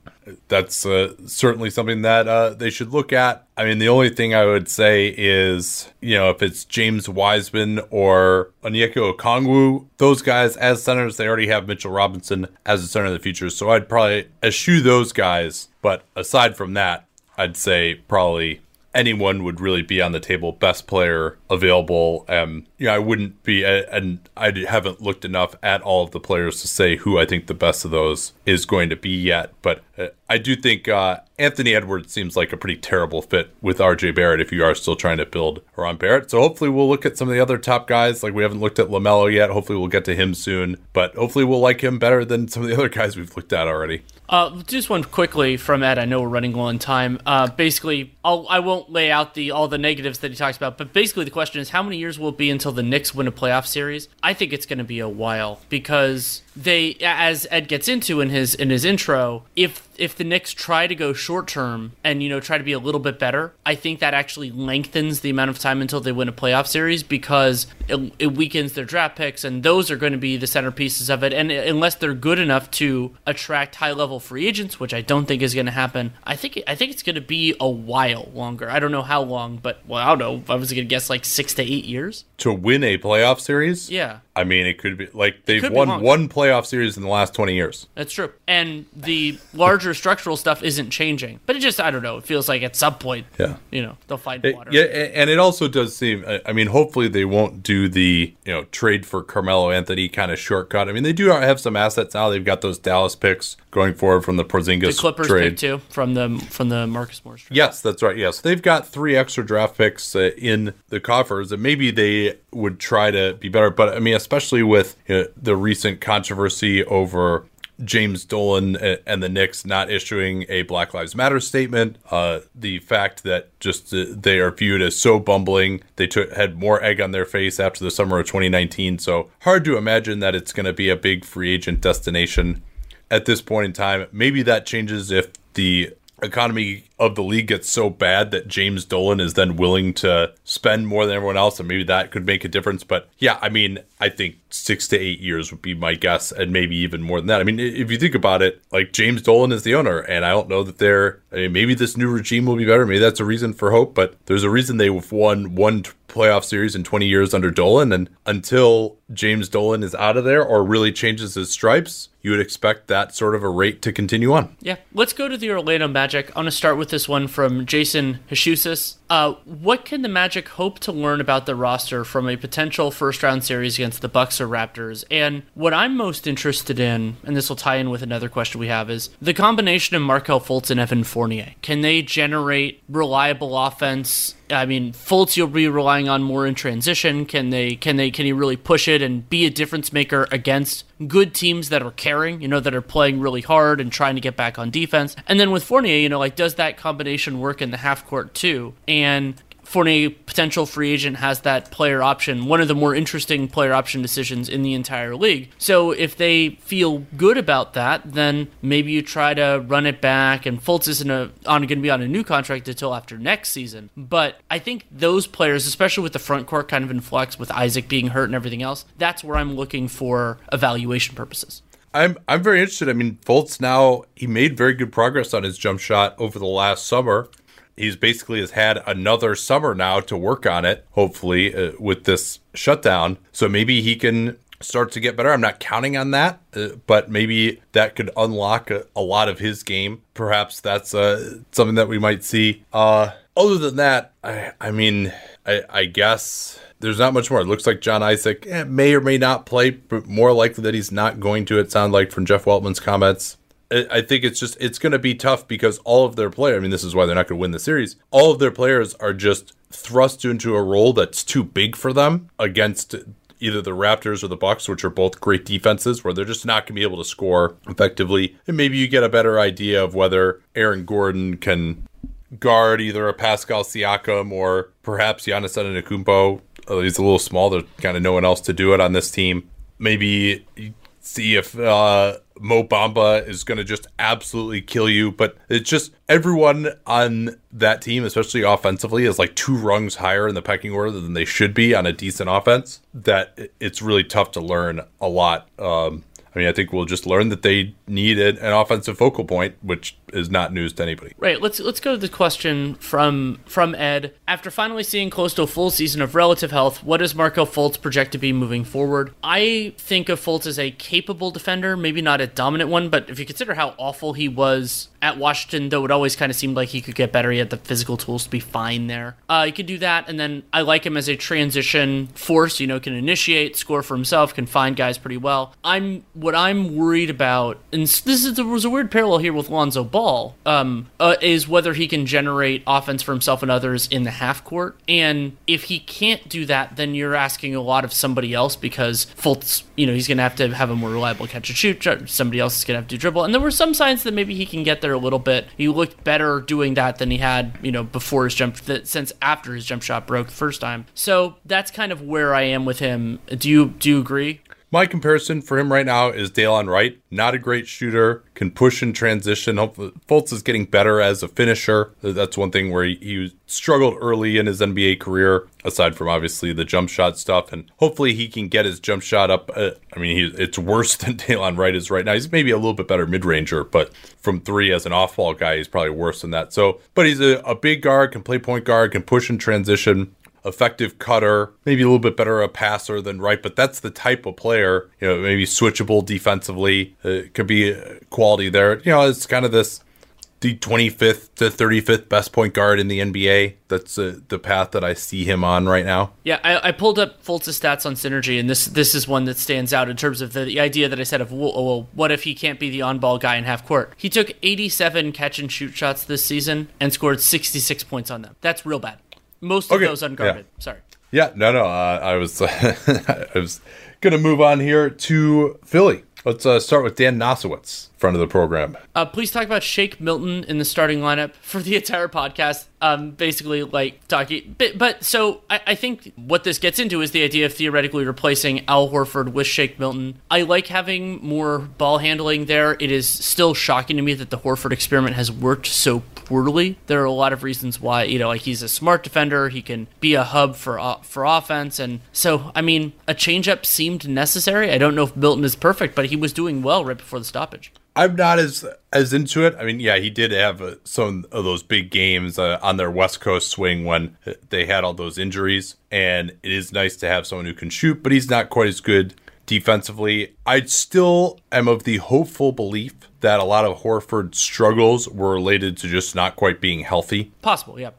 that's uh, certainly something that uh, they should look at. I mean, the only thing I would say is, you know, if it's James Wiseman or Onyeka Okongwu, those guys as centers, they already have Mitchell Robinson as a center of the future. So I'd probably eschew those guys. But aside from that, I'd say probably anyone would really be on the table. Best player available. Um, you know, I wouldn't be, and I haven't looked enough at all of the players to say who I think the best of those is going to be yet. But uh, I do think uh, Anthony Edwards seems like a pretty terrible fit with RJ Barrett if you are still trying to build around Barrett. So hopefully we'll look at some of the other top guys. Like we haven't looked at LaMelo yet. Hopefully we'll get to him soon. But hopefully we'll like him better than some of the other guys we've looked at already. Uh, just one quickly from Ed. I know we're running low on time. Uh, basically, I'll, I won't lay out the all the negatives that he talks about, but basically the question is how many years will it be until the Knicks win a playoff series? I think it's going to be a while because they, as Ed gets into in his in his intro, if if the Knicks try to go short term and you know try to be a little bit better, I think that actually lengthens the amount of time until they win a playoff series because it, it weakens their draft picks, and those are going to be the centerpieces of it. And unless they're good enough to attract high level free agents, which I don't think is going to happen, I think I think it's going to be a while longer. I don't know how long, but well, I don't know. I was going to guess like six to eight years to win a playoff series. Yeah, I mean, it could be like they've won one playoff series in the last 20 years. That's true. And the larger structural stuff isn't changing. But it just, I don't know, it feels like at some point, yeah. you know, they'll find it, water. Yeah, and it also does seem, I mean, hopefully they won't do the you know trade for Carmelo Anthony kind of shortcut. I mean, they do have some assets now. They've got those Dallas picks going forward from the Porzingis the Clippers trade. too from the from the Marcus Morris trade. Yes, that's right. Yes, they've got three extra draft picks uh, in the coffers, and maybe they would try to be better. But I mean, especially with uh, the recent controversy over James Dolan and the Knicks not issuing a Black Lives Matter statement, uh, the fact that just uh, they are viewed as so bumbling, they took had more egg on their face after the summer of 2019. So hard to imagine that it's going to be a big free agent destination at this point in time. Maybe that changes if the economy of the league gets so bad that James Dolan is then willing to spend more than everyone else, and maybe that could make a difference. But yeah, I mean, I think six to eight years would be my guess, and maybe even more than that. I mean, if you think about it, like James Dolan is the owner, and I don't know that they're. I mean, maybe this new regime will be better. Maybe that's a reason for hope, but there's a reason they've won one playoff series in 20 years under Dolan, and until James Dolan is out of there or really changes his stripes, you would expect that sort of a rate to continue on. Yeah, let's go to the Orlando Magic. I'm going to start with this one from Jason Hashusis. Uh, what can the Magic hope to learn about the roster from a potential first round series against the Bucks or Raptors? And what I'm most interested in, and this will tie in with another question we have, is the combination of Markelle Fultz and Evan Fournier. Can they generate reliable offense? I mean, Fultz you'll be relying on more in transition. Can they? Can they? Can he really push it and be a difference maker against good teams that are caring? You know, that are playing really hard and trying to get back on defense. And then with Fournier, you know, like does that combination work in the half court too? And Fournier, potential free agent, has that player option, one of the more interesting player option decisions in the entire league. So if they feel good about that, then maybe you try to run it back. And Fultz isn't a, on going to be on a new contract until after next season. But I think those players, especially with the front court kind of in flux, with Isaac being hurt and everything else, that's where I'm looking for evaluation purposes. I'm I'm very interested. I mean, Fultz now he made very good progress on his jump shot over the last summer he's basically has had another summer now to work on it hopefully uh, with this shutdown so maybe he can start to get better i'm not counting on that uh, but maybe that could unlock a, a, lot of his game perhaps that's uh, something that we might see uh, other than that i, I mean I, I guess there's not much more. It looks like John Isaac eh, may or may not play, but more likely that he's not going to. It sounds like from Jeff Weltman's comments. I think it's just it's going to be tough because all of their players. I mean, this is why they're not going to win the series. All of their players are just thrust into a role that's too big for them against either the Raptors or the Bucks, which are both great defenses, where they're just not going to be able to score effectively. And maybe you get a better idea of whether Aaron Gordon can guard either a Pascal Siakam or perhaps Giannis Antetokounmpo. He's a little small. There's kind of no one else to do it on this team. Maybe see if uh, Mo Bamba is going to just absolutely kill you. But it's just everyone on that team, especially offensively, is like two rungs higher in the pecking order than they should be on a decent offense. That it's really tough to learn a lot. Um, I mean, I think we'll just learn that they need an offensive focal point, which is not news to anybody. Right. Let's let's go to the question from from Ed. After finally seeing close to a full season of relative health, what does Markelle Fultz project to be moving forward? I think of Fultz as a capable defender, maybe not a dominant one, but if you consider how awful he was at Washington, though it always kind of seemed like he could get better, he had the physical tools to be fine there. Uh, he could do that, and then I like him as a transition force. You know, can initiate, score for himself, can find guys pretty well. I'm what I'm worried about, and this is there was a weird parallel here with Lonzo Ball, um, uh, is whether he can generate offense for himself and others in the half court. And if he can't do that, then you're asking a lot of somebody else because Fultz, you know, he's going to have to have a more reliable catch and shoot. Somebody else is going to have to dribble. And there were some signs that maybe he can get there a little bit. He looked better doing that than he had, you know, before his jump, since after his jump shot broke the first time. So that's kind of where I am with him. Do you do you agree? My comparison for him right now is Delon Wright. Not a great shooter, can push in transition. Hopefully, Fultz is getting better as a finisher. That's one thing where he, he, struggled early in his NBA career, aside from obviously the jump shot stuff. And hopefully, he can get his jump shot up. Uh, I mean, he, it's worse than Delon Wright is right now. He's maybe a little bit better mid ranger, but from three as an off ball guy, he's probably worse than that. So, but he's a, a big guard, can play point guard, can push in transition effective cutter, maybe a little bit better a passer than Wright, but that's the type of player, you know, maybe switchable defensively. Uh, could be quality there. You know, it's kind of this the 25th to 35th best point guard in the NBA. That's uh, the path that I see him on right now. Yeah, I, I pulled up Fultz's stats on Synergy, and this this is one that stands out in terms of the, the idea that I said of well, well, what if he can't be the on-ball guy in half court? He took 87 catch and shoot shots this season and scored 66 points on them. That's real bad. Most of Okay, those unguarded. yeah. Sorry. Yeah, no, no. Uh, I was, I was gonna move on here to Philly. Let's uh, start with Dan Nosowitz, of the program. Uh, please talk about Shake Milton in the starting lineup for the entire podcast. Um, basically, like talking, but, but so I, I think what this gets into is the idea of theoretically replacing Al Horford with Shake Milton. I like having more ball handling there. It is still shocking to me that the Horford experiment has worked so poorly. There are a lot of reasons why. You know, like he's a smart defender. He can be a hub for uh, for offense, and so I mean, a changeup seemed necessary. I don't know if Milton is perfect, but he was doing well right before the stoppage. I'm not as as into it. I mean, yeah, he did have uh, some of those big games uh, on their West Coast swing when they had all those injuries, and it is nice to have someone who can shoot, but he's not quite as good defensively. I still am of the hopeful belief that a lot of Horford's struggles were related to just not quite being healthy Possible, yeah.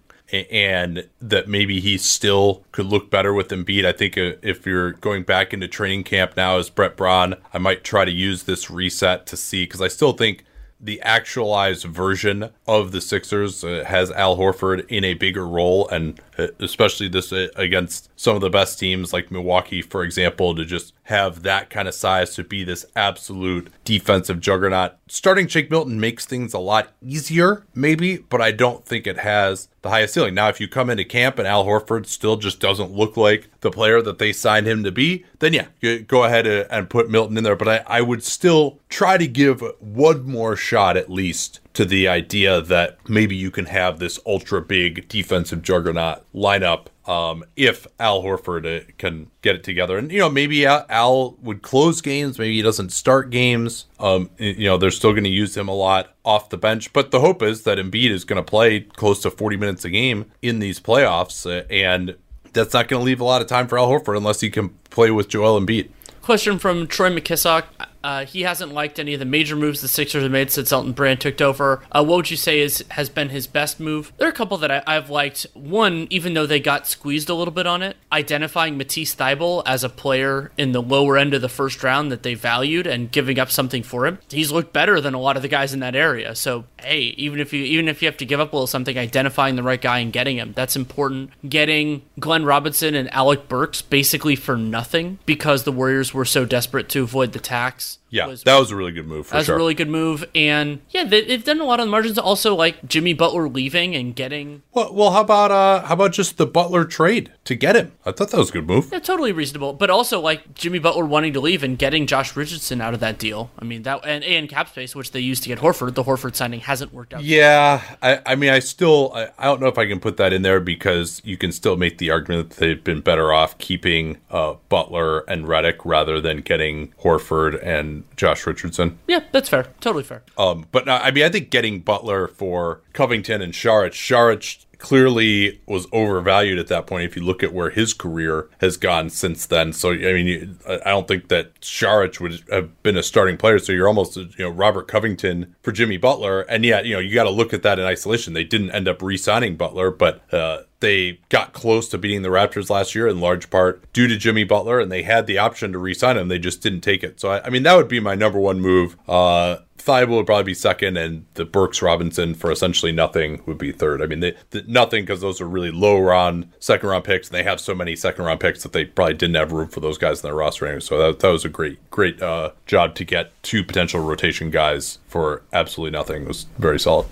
And that maybe he still could look better with Embiid. I think uh, if you're going back into training camp now as Brett Brown, I might try to use this reset to see because I still think the actualized version of the Sixers uh, has Al Horford in a bigger role, and especially this uh, against some of the best teams like Milwaukee, for example, to just have that kind of size to be this absolute defensive juggernaut. Starting Shake Milton makes things a lot easier, maybe, but I don't think it has the highest ceiling. Now, if you come into camp and Al Horford still just doesn't look like the player that they signed him to be, then yeah, go ahead uh, and put Milton in there. But I, I would still try to give one more shot at least to the idea that maybe you can have this ultra big defensive juggernaut lineup um, if Al Horford uh, can get it together. And, you know, maybe Al, would close games, maybe he doesn't start games. Um, you know, they're still going to use him a lot off the bench. But the hope is that Embiid is going to play close to 40 minutes a game in these playoffs. Uh, and that's not going to leave a lot of time for Al Horford unless he can play with Joel Embiid. Question from Troy McKissock. Uh, he hasn't liked any of the major moves the Sixers have made since Elton Brand took over. Uh, what would you say is has been his best move? There are a couple that I, I've liked. One, even though they got squeezed a little bit on it, identifying Matisse Thybulle as a player in the lower end of the first round that they valued and giving up something for him. He's looked better than a lot of the guys in that area. So hey, even if you even if you have to give up a little something, identifying the right guy and getting him, that's important. Getting Glenn Robinson and Alec Burks basically for nothing because the Warriors were so desperate to avoid the tax. Yeah, was, that was a really good move for that was sure. a really good move. And yeah, they, they've done a lot on the margins. Also, like Jimmy Butler leaving and getting well, well, how about uh, how about just the Butler trade to get him? I thought that was a good move. yeah, totally reasonable. But also like Jimmy Butler wanting to leave and getting Josh Richardson out of that deal. I mean that and and cap space, which they used to get Horford. The Horford signing hasn't worked out. Yeah, I, I mean, I still, I, I don't know if I can put that in there because you can still make the argument that they've been better off keeping uh, Butler and Reddick rather than getting Horford and Josh Richardson. Yeah, that's fair. Totally fair. Um, but no, I mean, I think getting Butler for Covington and Saric, Saric clearly was overvalued at that point if you look at where his career has gone since then. So, I mean, you- I don't think that Saric would have been a starting player. So you're almost, you know, Robert Covington for Jimmy Butler. And yet, you know, you got to look at that in isolation. They didn't end up re signing Butler, but, uh, they got close to beating the Raptors last year in large part due to Jimmy Butler, and they had the option to re-sign him. They just didn't take it. So I, I mean, that would be my number one move. Uh, Thybulle would probably be second, and the Burks Robinson for essentially nothing would be third. I mean, they, the, nothing because those are really low round second round picks, and they have so many second round picks that they probably didn't have room for those guys in their roster. Anyway. So that, that was a great, great uh, job to get two potential rotation guys for absolutely nothing. It was very solid.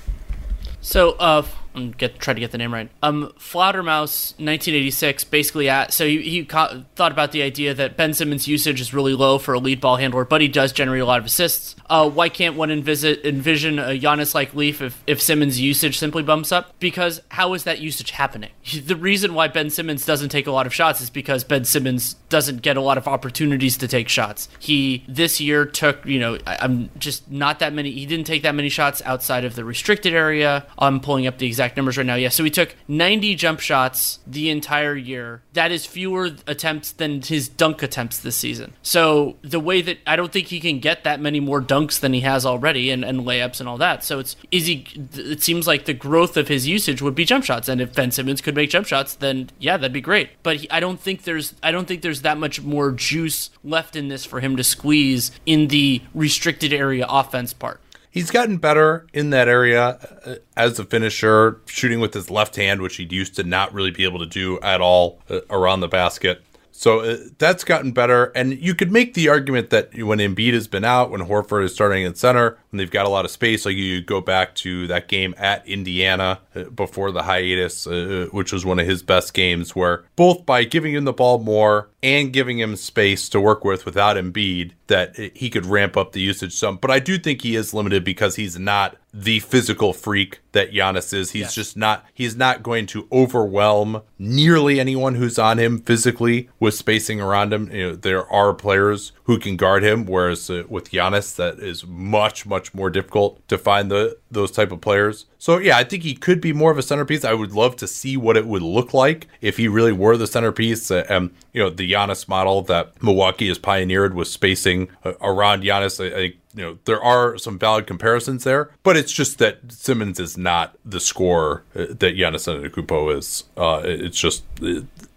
So, uh, I'm get try to get the name right. Um, Flaudermouse, 1986, basically at so he, he ca- thought about the idea that Ben Simmons' usage is really low for a lead ball handler, but he does generate a lot of assists. Uh, why can't one envisit, envision a Giannis-like leaf if if Simmons' usage simply bumps up? Because how is that usage happening? The reason why Ben Simmons doesn't take a lot of shots is because Ben Simmons doesn't get a lot of opportunities to take shots. He this year took you know I, I'm just not that many. He didn't take that many shots outside of the restricted area. I'm pulling up the exact numbers right now. Yeah, so he took 90 jump shots the entire year. That is fewer attempts than his dunk attempts this season. So the way that I don't think he can get that many more dunk dunks than he has already and, and layups and all that. So it's is he? It seems like the growth of his usage would be jump shots, and if Ben Simmons could make jump shots, then yeah, that'd be great. But he, I don't think there's I don't think there's that much more juice left in this for him to squeeze in the restricted area offense part. He's gotten better in that area uh, as a finisher, shooting with his left hand, which he used to not really be able to do at all uh, around the basket. So uh, that's gotten better. And you could make the argument that when Embiid has been out, when Horford is starting at center, when they've got a lot of space, like you go back to that game at Indiana uh, before the hiatus, uh, which was one of his best games, where both by giving him the ball more and giving him space to work with without Embiid, that he could ramp up the usage some. But I do think he is limited because he's not the physical freak that Giannis is. He's just not he's not going to overwhelm nearly anyone who's on him physically with spacing around him. You know, there are players who can guard him whereas uh, with Giannis that is much much more difficult to find the those type of players. So yeah, I think he could be more of a centerpiece. I would love to see what it would look like if he really were the centerpiece. Uh, and you know, the Giannis model that Milwaukee has pioneered with spacing uh, around Giannis. I, I you know there are some valid comparisons there, but it's just that Simmons is not the scorer uh, that Giannis and Antetokounmpo is. Uh, it's just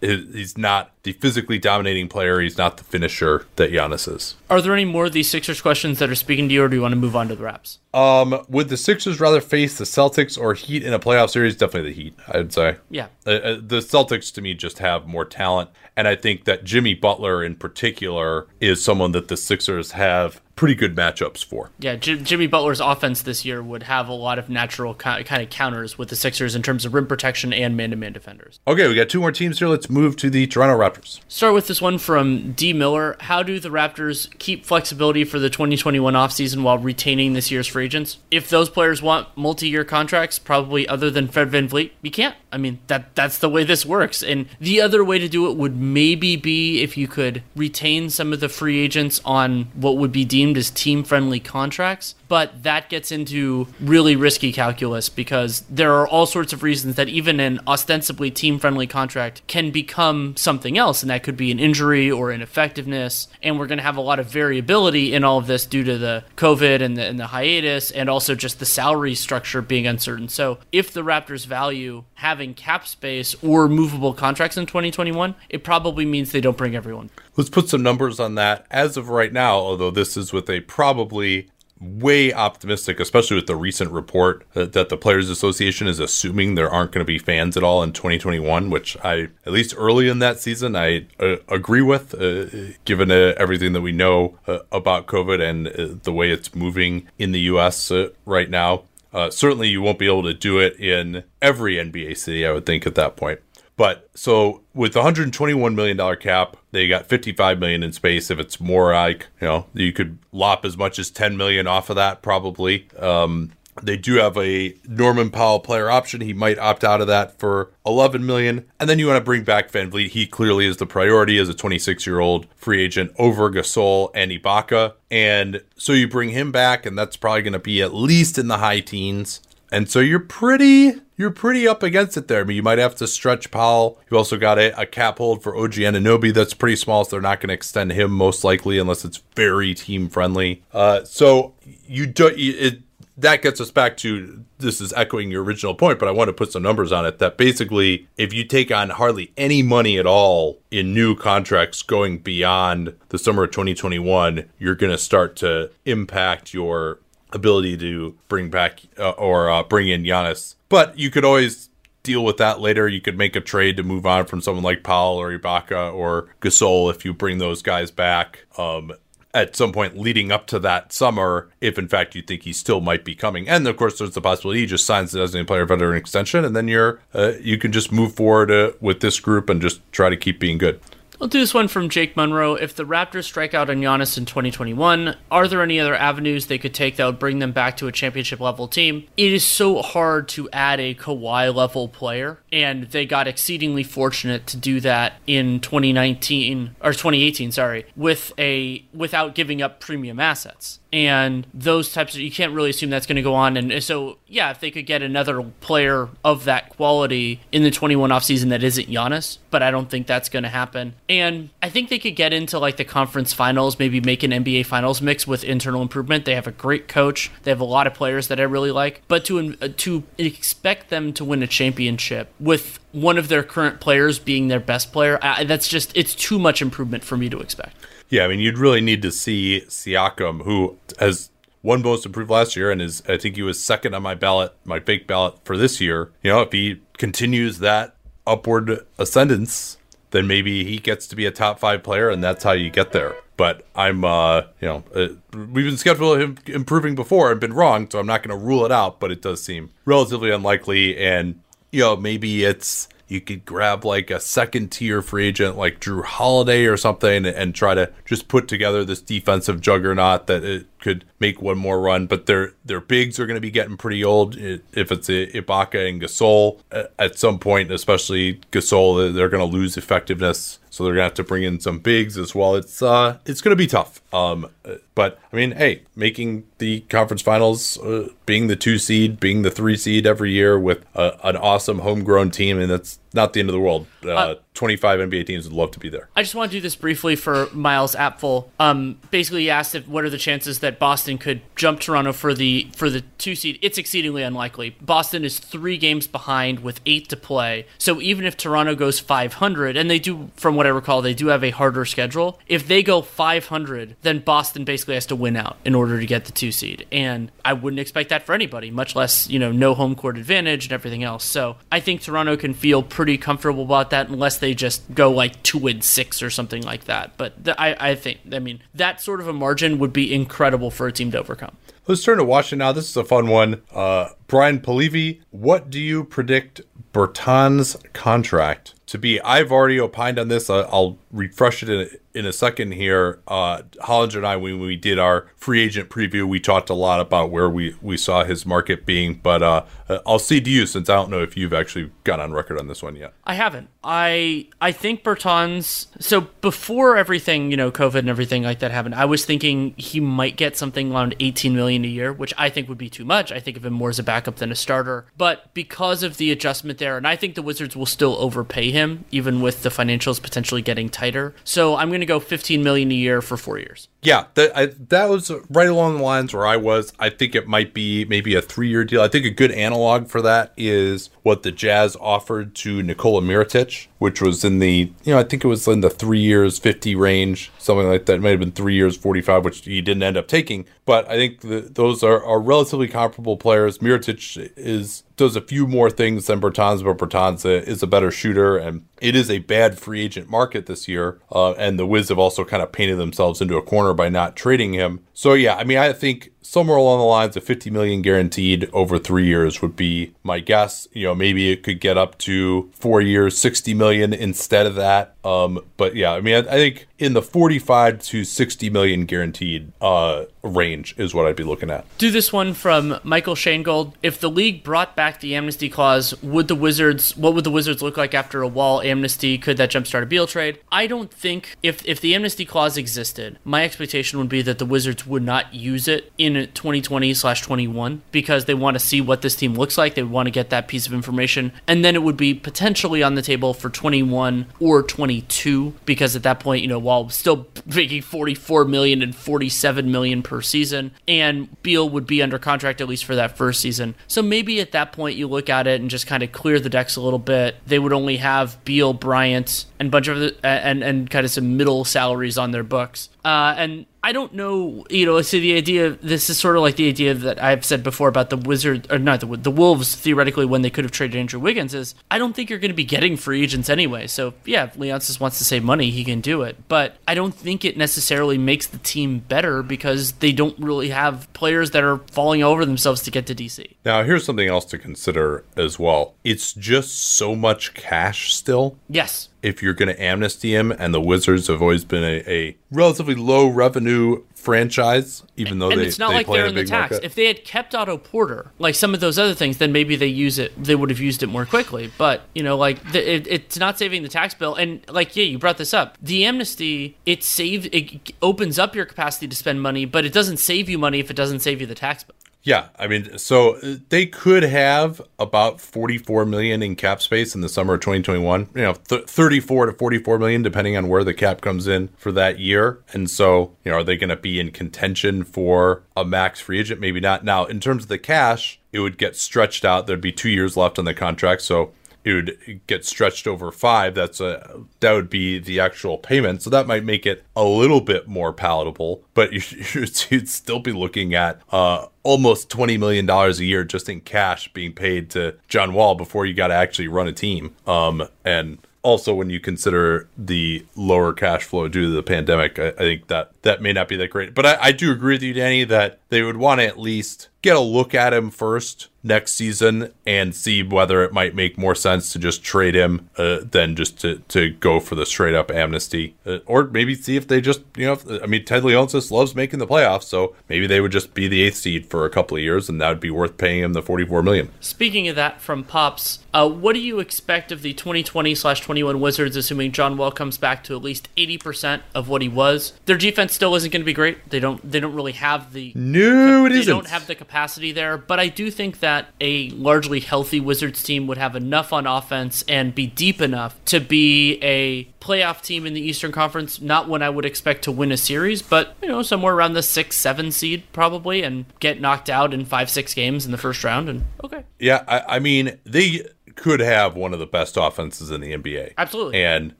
he's not the physically dominating player. He's not the finisher that Giannis is. Are there any more of these Sixers questions that are speaking to you, or do you want to move on to the Raps? Um, would the Sixers rather face the Celtics or Heat in a playoff series? Definitely the Heat, I'd say. Yeah. Uh, uh, the Celtics, to me, just have more talent. And I think that Jimmy Butler, in particular, is someone that the Sixers have pretty good matchups for. Yeah, J- Jimmy Butler's offense this year would have a lot of natural kind of counters with the Sixers in terms of rim protection and man-to-man defenders. Okay, we got two more teams here. Let's move to the Toronto Raptors. Start with this one from D. Miller. How do the Raptors keep flexibility for the 2021 offseason while retaining this year's free agents? If those players want multi-year contracts, probably other than Fred VanVleet, you can't. I mean, that that's the way this works. And the other way to do it would maybe be if you could retain some of the free agents on what would be deemed as team friendly contracts but that gets into really risky calculus because there are all sorts of reasons that even an ostensibly team friendly contract can become something else, and that could be an injury or ineffectiveness. And we're going to have a lot of variability in all of this due to the COVID and the, and the hiatus, and also just the salary structure being uncertain. So, if the Raptors value having cap space or movable contracts in 2021, it probably means they don't bring everyone. Let's put some numbers on that. As of right now, although this is with a probably way optimistic, especially with the recent report that, that, the Players Association is assuming there aren't going to be fans at all in 2021, which I, at least early in that season, I uh, agree with, uh, given uh, everything that we know uh, about COVID and uh, the way it's moving in the U.S. Uh, right now. certainly, you won't be able to do it in every NBA city, I would think, at that point. But so with the 121 million dollar cap, they got 55 million in space. If it's more like you know, you could lop as much as 10 million off of that probably. Um, they do have a Norman Powell player option. He might opt out of that for 11 million. And then you want to bring back VanVleet. He clearly is the priority as a 26 year old free agent over Gasol and Ibaka. And so you bring him back, and that's probably going to be at least in the high teens. And so you're pretty you're pretty up against it there. I mean, you might have to stretch Powell. You've also got a, a cap hold for OG Anunoby that's pretty small, so they're not going to extend him most likely unless it's very team friendly. Uh, so you do it. That gets us back to this is echoing your original point, but I want to put some numbers on it. That basically, if you take on hardly any money at all in new contracts going beyond the summer of 2021, you're going to start to impact your ability to bring back uh, or uh, bring in Giannis. But you could always deal with that later. You could make a trade to move on from someone like Powell or Ibaka or Gasol if you bring those guys back. Um, at some point leading up to that summer, if in fact you think he still might be coming, and of course there's the possibility he just signs the designated player veteran extension, and then you're uh, you can just move forward uh, with this group and just try to keep being good. I'll do this one from Jake Munro. If the Raptors strike out on Giannis in 2021, are there any other avenues they could take that would bring them back to a championship level team? It is so hard to add a Kawhi level player, and they got exceedingly fortunate to do that in 2019 or 2018, sorry, with a without giving up premium assets and those types of you can't really assume that's going to go on and so yeah if they could get another player of that quality in the 21 offseason that isn't Giannis but I don't think that's going to happen And I think they could get into like the conference finals, maybe make an NBA finals mix with internal improvement. They have a great coach. They have a lot of players that I really like. But to uh, to expect them to win a championship with one of their current players being their best player, I, that's just it's too much improvement for me to expect. Yeah, I mean, you'd really need to see Siakam, who has won most improved last year and is I think he was second on my ballot, my fake ballot for this year. You know, if he continues that upward ascendance, then maybe he gets to be a top five player, and that's how you get there. But I'm, uh, you know, uh, we've been skeptical of him improving before and been wrong, so I'm not going to rule it out. But it does seem relatively unlikely, and you know, maybe it's you could grab like a second tier free agent like Jrue Holiday or something and try to just put together this defensive juggernaut that it could make one more run. But their their bigs are going to be getting pretty old. If it's Ibaka and Gasol at some point, especially Gasol, they're going to lose effectiveness. So they're gonna have to bring in some bigs as well. It's uh, it's gonna be tough. Um, but I mean, hey, making the conference finals, uh, being the two seed, being the three seed every year with a, an awesome homegrown team, and that's not the end of the world. Uh, uh, 25 NBA teams would love to be there. I just want to do this briefly for Miles Apfel. Um, basically, he asked if what are the chances that Boston could jump Toronto for the for the two seed. It's exceedingly unlikely. Boston is three games behind with eight to play. So even if Toronto goes 500, and they do, from what I recall, they do have a harder schedule. If they go 500, then Boston basically has to win out in order to get the two seed. And I wouldn't expect that for anybody, much less you know no home court advantage and everything else. So I think Toronto can feel pretty comfortable about that unless they just go like two and six or something like that. But the, I, I think, I mean, that sort of a margin would be incredible for a team to overcome. Let's turn to Washington now. This is a fun one. Uh, Brian Polivi, what do you predict Bertans' contract to be? I've already opined on this. I'll refresh it in a second here, uh, Hollinger and I, when we did our free agent preview, we talked a lot about where we, we saw his market being. But uh, uh I'll cede to you since I don't know if you've actually got on record on this one yet. I haven't. I I think Bertans. So before everything, you know, COVID and everything like that happened, I was thinking he might get something around 18 million a year, which I think would be too much. I think of him more as a backup than a starter. But because of the adjustment there, and I think the Wizards will still overpay him, even with the financials potentially getting tighter. So I'm going to go 15 million a year for four years. Yeah, that I, that was right along the lines where I was. I think it might be maybe a three-year deal. I think a good analog for that is what the Jazz offered to Nikola Mirotic, which was in the you know I think it was in the three years 50 range, something like that. It might have been three years 45, which he didn't end up taking. But I think the, those are, are relatively comparable players. Mirotic is does a few more things than Bertans, but Bertans is a better shooter, and it is a bad free agent market this year. Uh, and the Wiz have also kind of painted themselves into a corner by not trading him. So yeah, I mean, I think somewhere along the lines of 50 million guaranteed over three years would be my guess. You know, maybe it could get up to four years, 60 million instead of that. Um, but yeah, I mean, I, I think in the 45 to 60 million guaranteed uh, range is what I'd be looking at. Do this one from Michael Shangold. If the league brought back the amnesty clause, would the Wizards? What would the Wizards look like after a wall amnesty? Could that jumpstart a Beal trade? I don't think if if the amnesty clause existed, my expectation would be that the Wizards would not use it in 2020 slash 21 because they want to see what this team looks like. They want to get that piece of information, and then it would be potentially on the table for 21 or 22 because at that point, you know, while still making 44 million and 47 million per season, and Beal would be under contract at least for that first season. So maybe at that point you look at it and just kind of clear the decks a little bit. They would only have Beal, Bryant, and bunch of the, and and kind of some middle salaries on their books. Uh, and I don't know, you know, so the idea, this is sort of like the idea that I've said before about the Wizard, or not the, the Wolves, theoretically, when they could have traded Andrew Wiggins, is I don't think you're going to be getting free agents anyway. So, yeah, if Leonsis wants to save money, he can do it. But I don't think it necessarily makes the team better because they don't really have players that are falling over themselves to get to DC. Now, here's something else to consider as well it's just so much cash still. Yes if you're going to amnesty him, and the Wizards have always been a, a relatively low revenue franchise, even though and they, it's not they like they're in the tax. market. If they had kept Otto Porter, like some of those other things, then maybe they use it. They would have used it more quickly. But you know, like the, it, it's not saving the tax bill. And like, yeah, you brought this up. The amnesty it saves it opens up your capacity to spend money, but it doesn't save you money if it doesn't save you the tax bill. Yeah, I mean, so uh, they could have about 44 million in cap space in the summer of 2021. You know, th- 34 to 44 million, depending on where the cap comes in for that year. And so, you know, are they going to be in contention for a max free agent? Maybe not. Now, in terms of the cash, it would get stretched out. There'd be two years left on the contract, so it would get stretched over five. That's a that would be the actual payment. So that might make it a little bit more palatable. But you, you'd still be looking at uh, almost twenty million dollars a year just in cash being paid to John Wall before you got to actually run a team. Um, and also when you consider the lower cash flow due to the pandemic, I, I think that that may not be that great. But I, I do agree with you, Danny, that they would want to at least get a look at him first next season and see whether it might make more sense to just trade him uh, than just to, to go for the straight up amnesty. Uh, or maybe see if they just, you know, if, I mean, Ted Leonsis loves making the playoffs, so maybe they would just be the eighth seed for a couple of years and that would be worth paying him the 44 million. Speaking of that from Pops, uh, what do you expect of the 2020 slash 21 Wizards, assuming John Wall comes back to at least 80% of what he was? Their defense still isn't going to be great. They don't, they don't really have the. No, it they isn't. don't have the capacity there, but I do think that a largely healthy Wizards team would have enough on offense and be deep enough to be a playoff team in the Eastern Conference. Not one I would expect to win a series, but you know somewhere around the six, seven seed probably, and get knocked out in five, six games in the first round. And okay, Yeah, I, I mean, they could have one of the best offenses in the NBA. Absolutely. And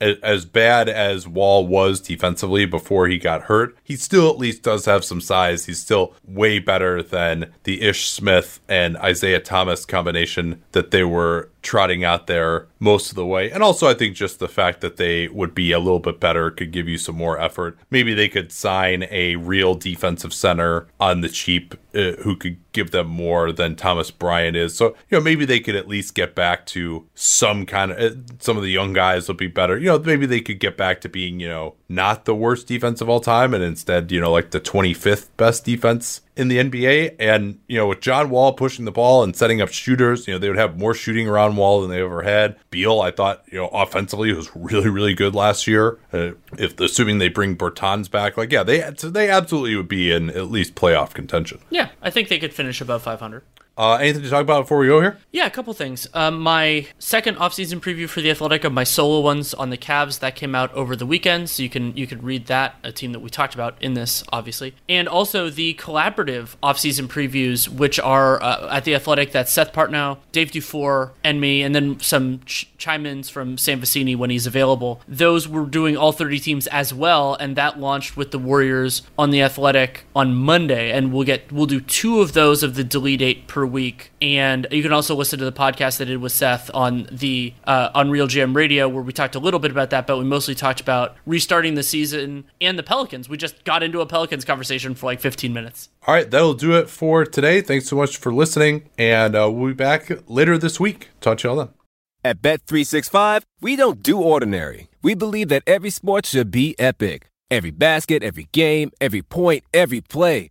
as bad as Wall was defensively before he got hurt, he still at least does have some size. He's still way better than the Ish Smith and Isaiah Thomas combination that they were trotting out there most of the way. And also, I think just the fact that they would be a little bit better could give you some more effort. Maybe they could sign a real defensive center on the cheap uh, who could give them more than Thomas Bryant is. So, you know, maybe they could at least get back to some kind of, uh, some of the young guys will be better. You know, maybe they could get back to being, you know, not the worst defense of all time and instead, you know, like the 25th best defense in the NBA. And, you know, with John Wall pushing the ball and setting up shooters, you know, they would have more shooting around Wall than they ever had. Beal, I thought, you know, offensively was really, really good last year. Uh, if assuming they bring Bertans back, like, yeah, they they absolutely would be in at least playoff contention. yeah, I think they could finish above 500. Uh, anything to talk about before we go here? Yeah, a couple things. Um, my second offseason preview for the Athletic of my solo ones on the Cavs that came out over the weekend, so you can you can read that. A team that we talked about in this, obviously, and also the collaborative offseason previews, which are uh, at the Athletic. That's Seth Partnow, Dave Dufour, and me, and then some ch- chime-ins from Sam Vecenie when he's available. Those were doing all 30 teams as well, and that launched with the Warriors on the Athletic on Monday, and we'll get we'll do two of those of the delete eight per week. And you can also listen to the podcast I did with Seth on the uh, Unreal GM Radio, where we talked a little bit about that, but we mostly talked about restarting the season and the Pelicans. We just got into a Pelicans conversation for like 15 minutes. All right, that'll do it for today. Thanks so much for listening, and uh, we'll be back later this week. Talk to y'all then. At Bet365, we don't do ordinary. We believe that every sport should be epic. Every basket, every game, every point, every play.